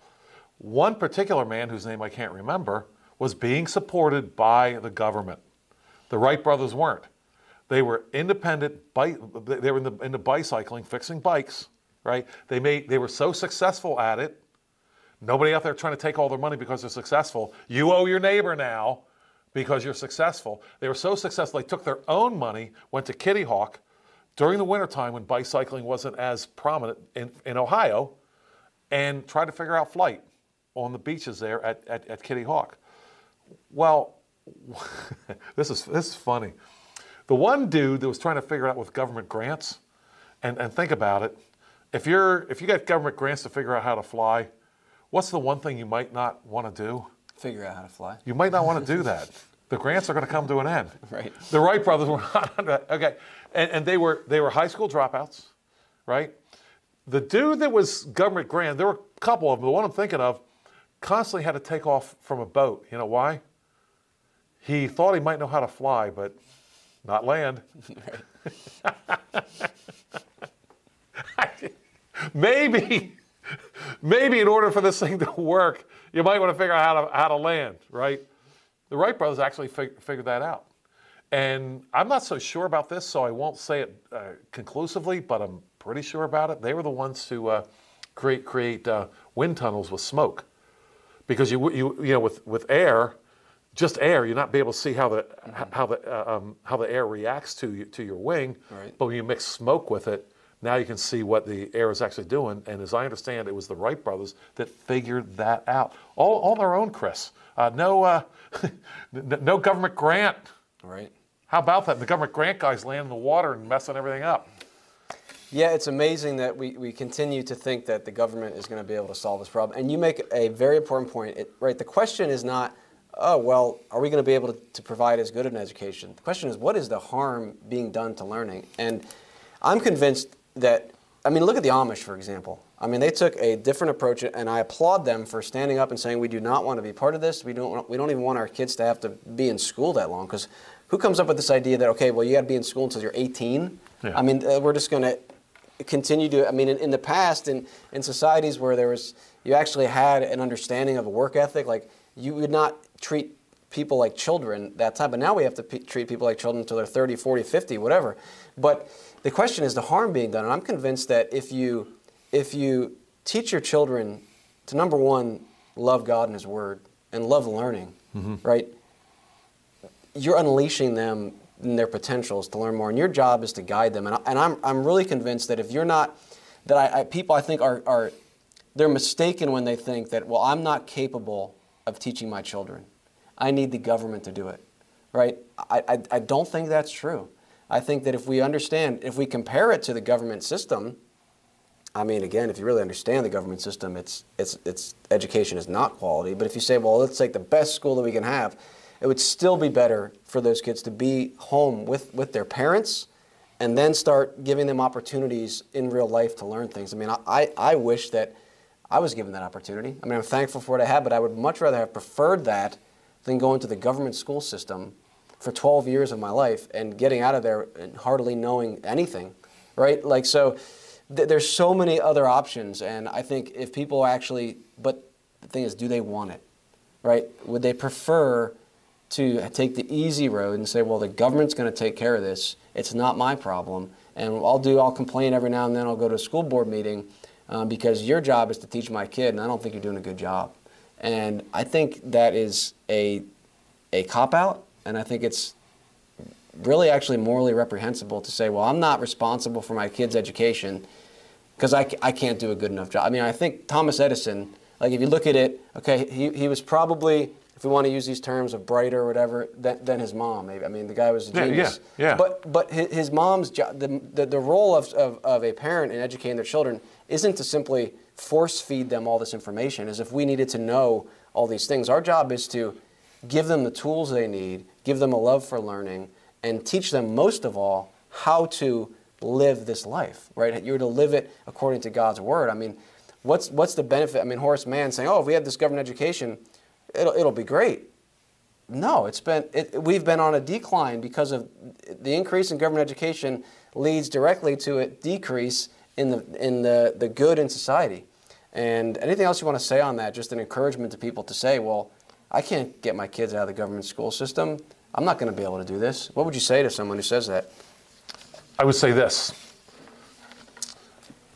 One particular man, whose name I can't remember, was being supported by the government. The Wright brothers weren't. They were independent. They were in the, into bicycling, fixing bikes. Right? They made. They were so successful at it. Nobody out there trying to take all their money because they're successful. You owe your neighbor now because you're successful. They were so successful they took their own money, went to Kitty Hawk, during the wintertime when bicycling wasn't as prominent in, in Ohio and try to figure out flight on the beaches there at, at, at Kitty Hawk. Well, this is, this is funny. The one dude that was trying to figure out with government grants, and, and think about it, if you're if you get government grants to figure out how to fly, what's the one thing you might not want to do? Figure out how to fly. You might not want to do that. the grants are going to come to an end. Right. The Wright brothers were not okay, and, and they were they were high school dropouts, right? The dude that was government grant, there were a couple of them. The one I'm thinking of, constantly had to take off from a boat. You know why? He thought he might know how to fly, but not land. maybe, maybe in order for this thing to work, you might want to figure out how to how to land, right? The Wright brothers actually fig- figured that out. And I'm not so sure about this, so I won't say it uh, conclusively, but I'm pretty sure about it. They were the ones to uh, create, create uh, wind tunnels with smoke. Because you, you, you know, with, with air, just air, you're not be able to see how the, mm-hmm. how the, uh, um, how the air reacts to, you, to your wing. Right. But when you mix smoke with it, now you can see what the air is actually doing. And as I understand, it was the Wright brothers that figured that out. All, all their own, Chris. Uh, no, uh, no government grant. Right. How about that? The government grant guys land in the water and messing everything up. Yeah, it's amazing that we, we continue to think that the government is going to be able to solve this problem. And you make a very important point. It, right, the question is not, oh, well, are we going to be able to, to provide as good an education? The question is, what is the harm being done to learning? And I'm convinced that, I mean, look at the Amish, for example. I mean, they took a different approach, and I applaud them for standing up and saying, we do not want to be part of this. We don't, we don't even want our kids to have to be in school that long because who comes up with this idea that okay, well, you got to be in school until you're 18? Yeah. I mean, uh, we're just going to continue to. I mean, in, in, the past, in in societies where there was, you actually had an understanding of a work ethic, like you would not treat people like children that time. But now we have to p- treat people like children until they're 30, 40, 50, whatever. But the question is the harm being done, and I'm convinced that if you if you teach your children to number one love God and His Word and love learning, mm-hmm. right? you're unleashing them and their potentials to learn more, and your job is to guide them. And, I, and I'm, I'm really convinced that if you're not, that I, I, people I think are, are, they're mistaken when they think that, well, I'm not capable of teaching my children. I need the government to do it, right? I, I, I don't think that's true. I think that if we understand, if we compare it to the government system, I mean, again, if you really understand the government system, it's, it's, it's education is not quality. But if you say, well, let's take the best school that we can have, it would still be better for those kids to be home with, with their parents and then start giving them opportunities in real life to learn things. I mean, I, I wish that I was given that opportunity. I mean, I'm thankful for what I had, but I would much rather have preferred that than going to the government school system for 12 years of my life and getting out of there and hardly knowing anything, right? Like, so th- there's so many other options, and I think if people actually, but the thing is, do they want it, right? Would they prefer to take the easy road and say, well, the government's going to take care of this. It's not my problem. And I'll do, I'll complain every now and then. I'll go to a school board meeting um, because your job is to teach my kid, and I don't think you're doing a good job. And I think that is a, a cop out, and I think it's really actually morally reprehensible to say, well, I'm not responsible for my kid's education because I, I can't do a good enough job. I mean, I think Thomas Edison, like if you look at it, okay, he, he was probably if we want to use these terms of brighter or whatever, than, than his mom. Maybe I mean the guy was a Yeah, yeah, genius. yeah. But but his, his mom's job, the, the the role of, of of a parent in educating their children isn't to simply force feed them all this information. As if we needed to know all these things. Our job is to give them the tools they need, give them a love for learning, and teach them most of all how to live this life. Right? You're to live it according to God's word. I mean, what's what's the benefit? I mean, Horace Mann saying, "Oh, if we had this government education, it'll it'll be great." No, it's been it, we've been on a decline because of the increase in government education leads directly to a decrease in the in the, the good in society. And anything else you want to say on that? Just an encouragement to people to say, well, I can't get my kids out of the government school system. I'm not going to be able to do this. What would you say to someone who says that? I would say this.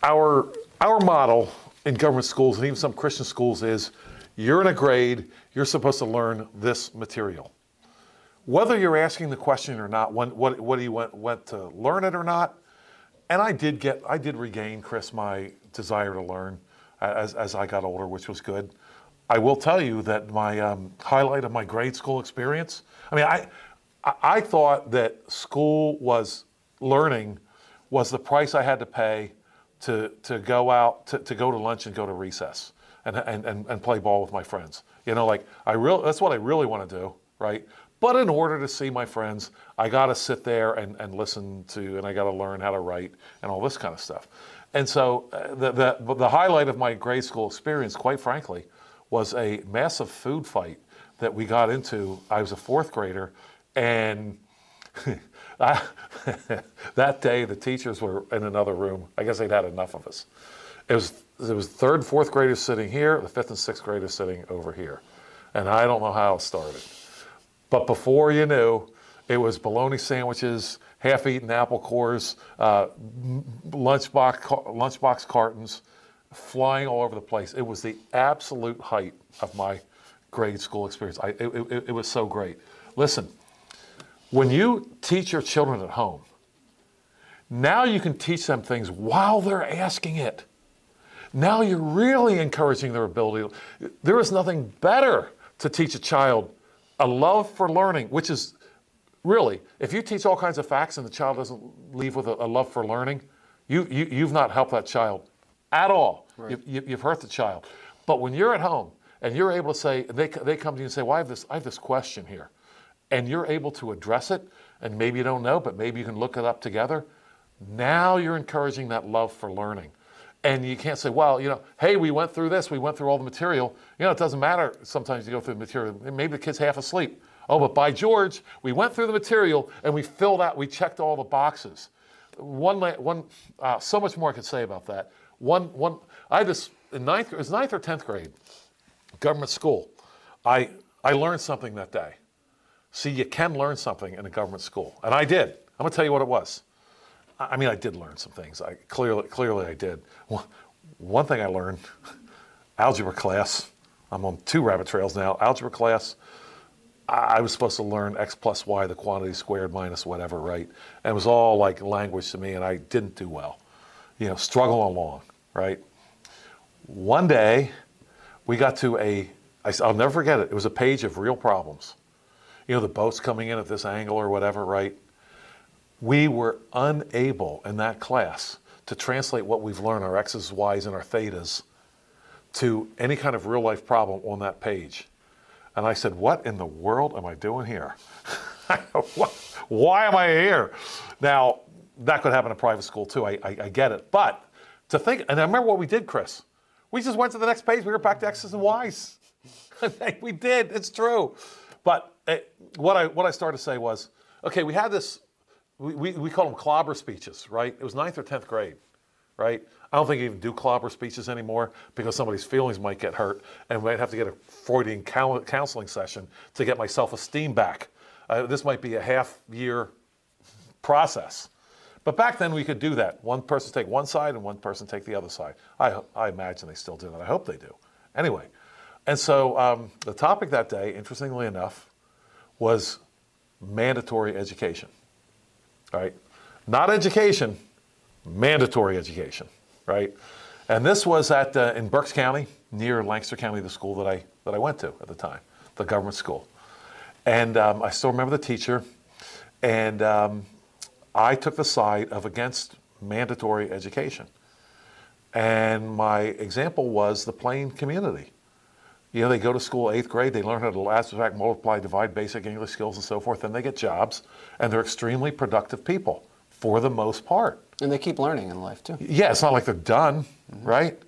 Our, our model in government schools and even some Christian schools is you're in a grade, you're supposed to learn this material. Whether you're asking the question or not, when, what, what you want, want to learn it or not? And I did get, I did regain, Chris, my desire to learn as, as I got older, which was good. I will tell you that my um, highlight of my grade school experience, I mean, I, I, I thought that school was learning was the price I had to pay to, to go out, to, to go to lunch and go to recess and, and, and, and play ball with my friends. You know, like I really, that's what I really want to do, right? But in order to see my friends, I got to sit there and, and listen to, and I got to learn how to write and all this kind of stuff. And so uh, the, the, the highlight of my grade school experience, quite frankly, was a massive food fight that we got into. I was a fourth grader, and I, that day the teachers were in another room. I guess they'd had enough of us. It was it was third, fourth graders sitting here, the fifth and sixth graders sitting over here, and I don't know how it started. But before you knew, it was bologna sandwiches, half-eaten apple cores, uh, lunchbox lunchbox cartons, flying all over the place. It was the absolute height of my grade school experience. I, it, it, it was so great. Listen, when you teach your children at home, now you can teach them things while they're asking it. Now you're really encouraging their ability. There is nothing better to teach a child a love for learning, which is really, if you teach all kinds of facts and the child doesn't leave with a, a love for learning, you, you, you've not helped that child at all. Right. You, you, have hurt the child. But when you're at home and you're able to say, they, they come to you and say, well, I have, this, I have this question here. And you're able to address it, and maybe you don't know, but maybe you can look it up together. Now you're encouraging that love for learning. And you can't say, well, you know, hey, we went through this, we went through all the material. You know, it doesn't matter sometimes you go through the material. Maybe the kid's half asleep. Oh, but by George, we went through the material and we filled out, we checked all the boxes. One, one uh, so much more I could say about that. One, one, I this in ninth, it was ninth or 10th grade, government school. I, I learned something that day. See, you can learn something in a government school. And I did. I'm going to tell you what it was. I mean, I did learn some things. I clearly, clearly I did. One, thing I learned, algebra class. I'm on two rabbit trails now. Algebra class. I was supposed to learn x plus y, the quantity squared minus whatever, right? And it was all like language to me, and I didn't do well. You know, struggle along, right? One day, we got to a. I'll never forget it. It was a page of real problems. You know, the boat's coming in at this angle or whatever, right? We were unable in that class to translate what we've learned, our x's, y's, and our thetas, to any kind of real life problem on that page. And I said, What in the world am I doing here? Why am I here? Now, that could happen in private school too. I, I, I, get it. But to think, and I remember what we did, Chris. We just went to the next page. We were back to X's and Y's. we did. It's true. But it, eh, what I what I started to say was, okay, we had this we, we, we call them clobber speeches, right? It was ninth or 10th grade, right? I don't think you even do clobber speeches anymore because somebody's feelings might get hurt and might have to get a Freudian counseling session to get my self esteem back. Uh, this might be a half year process. But back then we could do that. One person take one side and one person take the other side. I, I imagine they still do that. I hope they do. Anyway, and so um, the topic that day, interestingly enough, was mandatory education right? Not education, mandatory education, right? And this was at uh, in Berks County, near Lancaster County, the school that I that I went to at the time. the government school. And um, I still remember the teacher, and um, I took the side of against mandatory education. And my example was the plain community. You know, they go to school eighth grade, they learn how to add, subtract, multiply, divide, basic English skills, and so forth. Then they get jobs, and they're extremely productive people for the most part. And they keep learning in life too. Yeah, it's not like they're done, mm-hmm. right?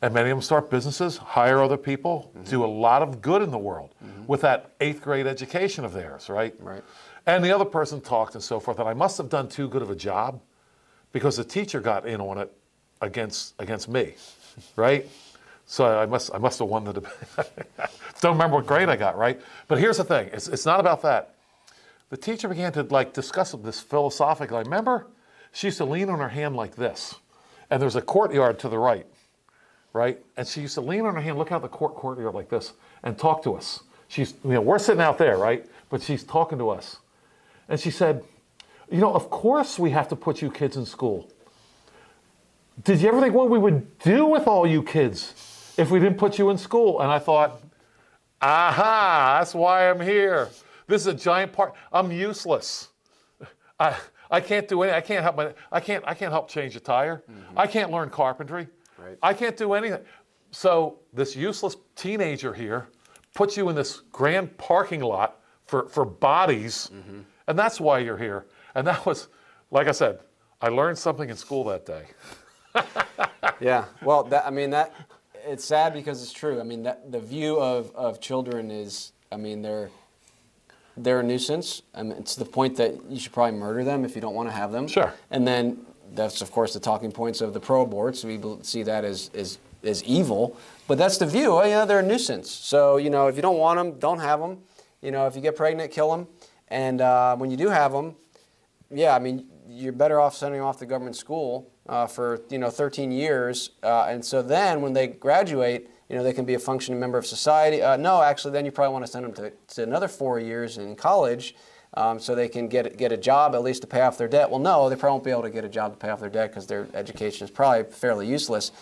And many of them start businesses, hire other people, mm-hmm. do a lot of good in the world mm-hmm. with that eighth grade education of theirs, right? Right. And the other person talked and so forth, and I must have done too good of a job because the teacher got in on it against against me, right? So I must I must have won the debate. Don't remember what grade I got, right? But here's the thing: it's it's not about that. The teacher began to like discuss this philosophically. I Remember, she used to lean on her hand like this, and there's a courtyard to the right, right? And she used to lean on her hand, look out the court courtyard like this, and talk to us. She's you know we're sitting out there, right? But she's talking to us, and she said, "You know, of course we have to put you kids in school." did you ever think what we would do with all you kids if we didn't put you in school? And I thought, aha, that's why I'm here. This is a giant part. I'm useless. I, I can't do any. I can't help. My, I can't. I can't help change a tire. Mm-hmm. I can't learn carpentry. Right. I can't do anything. So this useless teenager here puts you in this grand parking lot for for bodies, mm-hmm. and that's why you're here. And that was, like I said, I learned something in school that day. Yeah. Well, that, I mean that it's sad because it's true. I mean that the view of, of children is, I mean they're they're a nuisance. I mean, it's the point that you should probably murder them if you don't want to have them. Sure. And then that's of course the talking points of the pro-aborts. We see that as as as evil, but that's the view. Oh yeah, they're a nuisance. So you know if you don't want them, don't have them. You know if you get pregnant, kill them. And uh, when you do have them, yeah, I mean, you're better off sending them off to government school uh, for you know 13 years, uh, and so then when they graduate, you know they can be a functioning member of society. Uh, no, actually, then you probably want to send them to, to another four years in college, um, so they can get get a job at least to pay off their debt. Well, no, they probably won't be able to get a job to pay off their debt because their education is probably fairly useless.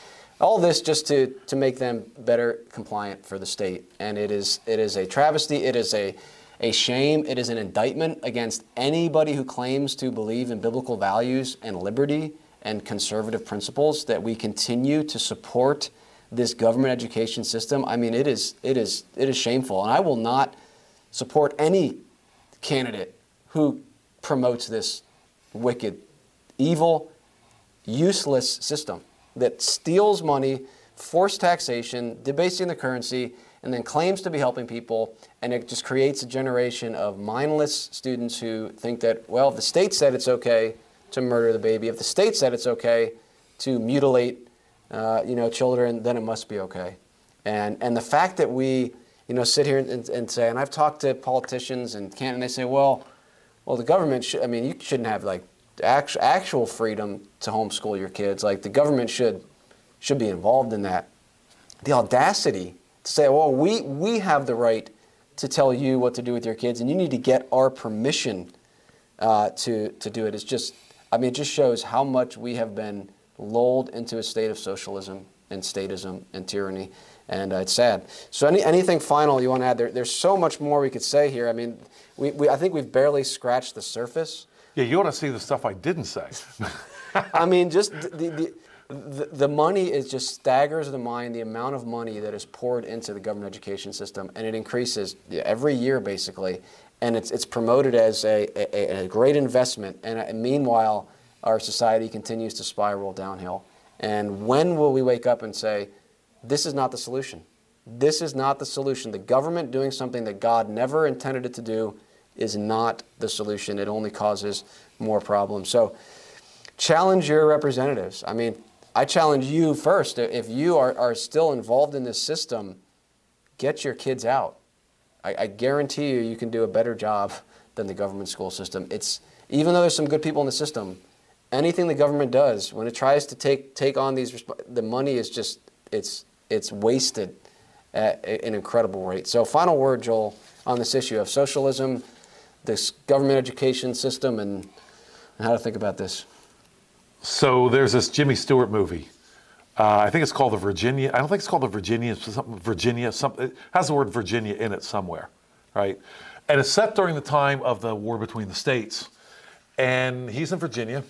All this just to, to make them better compliant for the state, and it is it is a travesty. It is a a shame. It is an indictment against anybody who claims to believe in biblical values and liberty and conservative principles that we continue to support this government education system. I mean, it is it is it is shameful, and I will not support any candidate who promotes this wicked, evil, useless system that steals money, forced taxation, debasing the currency, and then claims to be helping people. And it just creates a generation of mindless students who think that, well, if the state said it's okay to murder the baby, if the state said it's okay to mutilate, uh, you know, children, then it must be okay. And and the fact that we, you know, sit here and, and say, and I've talked to politicians and can't, and they say, well, well, the government should. I mean, you shouldn't have like actual, actual freedom to homeschool your kids. Like the government should should be involved in that. The audacity to say, well, we we have the right to tell you what to do with your kids, and you need to get our permission uh, to to do it. It's just, I mean, it just shows how much we have been lulled into a state of socialism and statism and tyranny, and uh, it's sad. So, any anything final you want to add? There, there's so much more we could say here. I mean, we, we I think we've barely scratched the surface. Yeah, you ought to see the stuff I didn't say. I mean, just the, the, the, the money is just staggers the mind, the amount of money that is poured into the government education system, and it increases every year basically. And it's, it's promoted as a, a, a great investment. And, uh, meanwhile, our society continues to spiral downhill. And when will we wake up and say, this is not the solution? This is not the solution. The government doing something that God never intended it to do is not the solution. It only causes more problems. So, challenge your representatives. I mean, I challenge you first. If you are, are still involved in this system, get your kids out. I, I guarantee you, you can do a better job than the government school system. It's even though there's some good people in the system, anything the government does when it tries to take take on these, the money is just it's it's wasted at an incredible rate. So, final word, Joel, on this issue of socialism, this government education system, and, and how to think about this. So there's this Jimmy Stewart movie Uh, I think it's called the Virginia. I don't think it's called the Virginia. Something Virginia. Something it has the word Virginia in it somewhere, right? And it's set during the time of the war between the states. And he's in Virginia,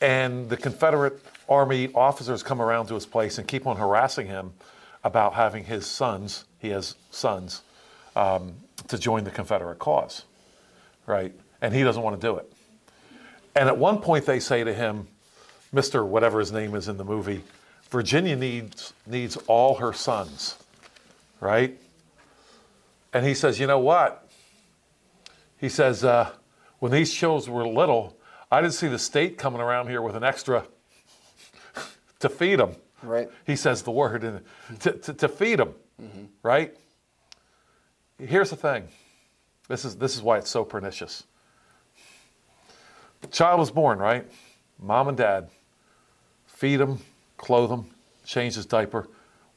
and the Confederate Army officers come around to his place and keep on harassing him about having his sons. He has sons um, to join the Confederate cause, right? And he doesn't want to do it. And at one point, they say to him, Mr. whatever his name is in the movie, Virginia needs, needs all her sons, right? And he says, You know what? He says, uh, When these children were little, I didn't see the state coming around here with an extra to feed them. Right. He says the word in, to, to, to feed them, right? Here's the thing this is, this is why it's so pernicious. The child was born, right? Mom and dad feed him, clothe him, change his diaper,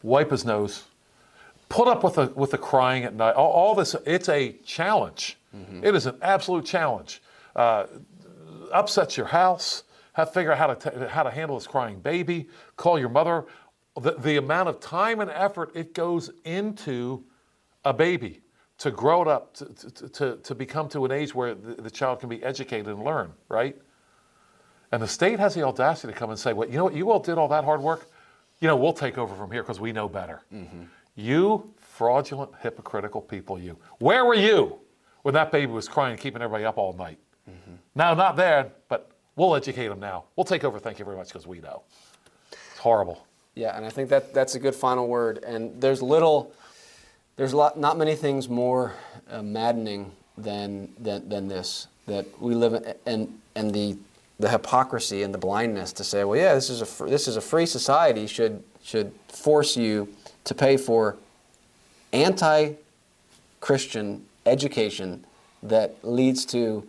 wipe his nose, put up with the, with the crying at night. All, all this, it's a challenge. It is an absolute challenge. Uh, upsets your house, have to figure out how to, t- how to handle this crying baby, call your mother. The, the amount of time and effort it goes into a baby to grow it up, to, to, to, to become to an age where the, the child can be educated and learn, right? And the state has the audacity to come and say, well, you know what, you all did all that hard work. You know, we'll take over from here because we know better. You fraudulent, hypocritical people, you. Where were you when that baby was crying and keeping everybody up all night? Now, not there, but we'll educate them now. We'll take over, thank you very much, because we know. It's horrible. Yeah, and I think that that's a good final word. And there's little, there's a lot, not many things more uh, maddening than, than than this. That we live in, and and the the hypocrisy and the blindness to say, well, yeah, this is a fr- this is a free society should should force you to pay for anti-Christian education that leads to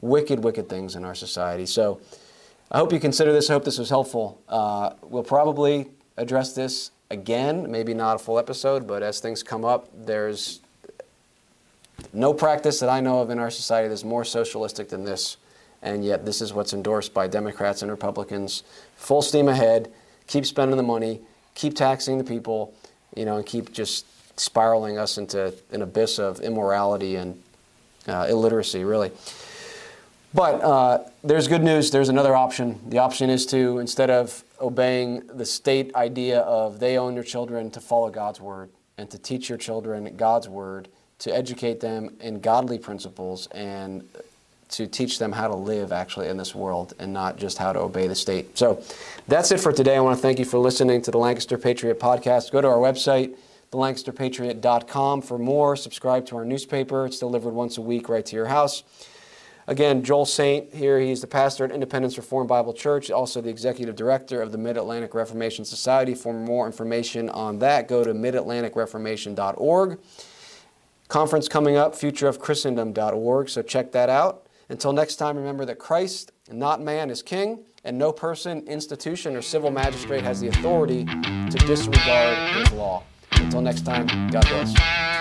wicked, wicked things in our society. So I hope you consider this. I hope this was helpful. Uh, we'll probably address this again, maybe not a full episode, but as things come up, there's no practice that I know of in our society that's more socialistic than this. And yet, this is what's endorsed by Democrats and Republicans. Full steam ahead, keep spending the money, keep taxing the people, you know, and keep just spiraling us into an abyss of immorality and uh, illiteracy, really. But uh, there's good news. There's another option. The option is to, instead of obeying the state idea of they own your children, to follow God's word and to teach your children God's word, to educate them in godly principles and to teach them how to live actually in this world and not just how to obey the state. So that's it for today. I want to thank you for listening to the Lancaster Patriot podcast. Go to our website, thelancasterpatriot.com for more. Subscribe to our newspaper. It's delivered once a week right to your house. Again, Joel Saint here. He's the pastor at Independence Reformed Bible Church, also the executive director of the Mid Atlantic Reformation Society. For more information on that, go to midatlanticreformation.org. Conference coming up, futureofchristendom.org, so check that out. Until next time, remember that Christ, not man, is king, and no person, institution, or civil magistrate has the authority to disregard his law. Until next time, God bless.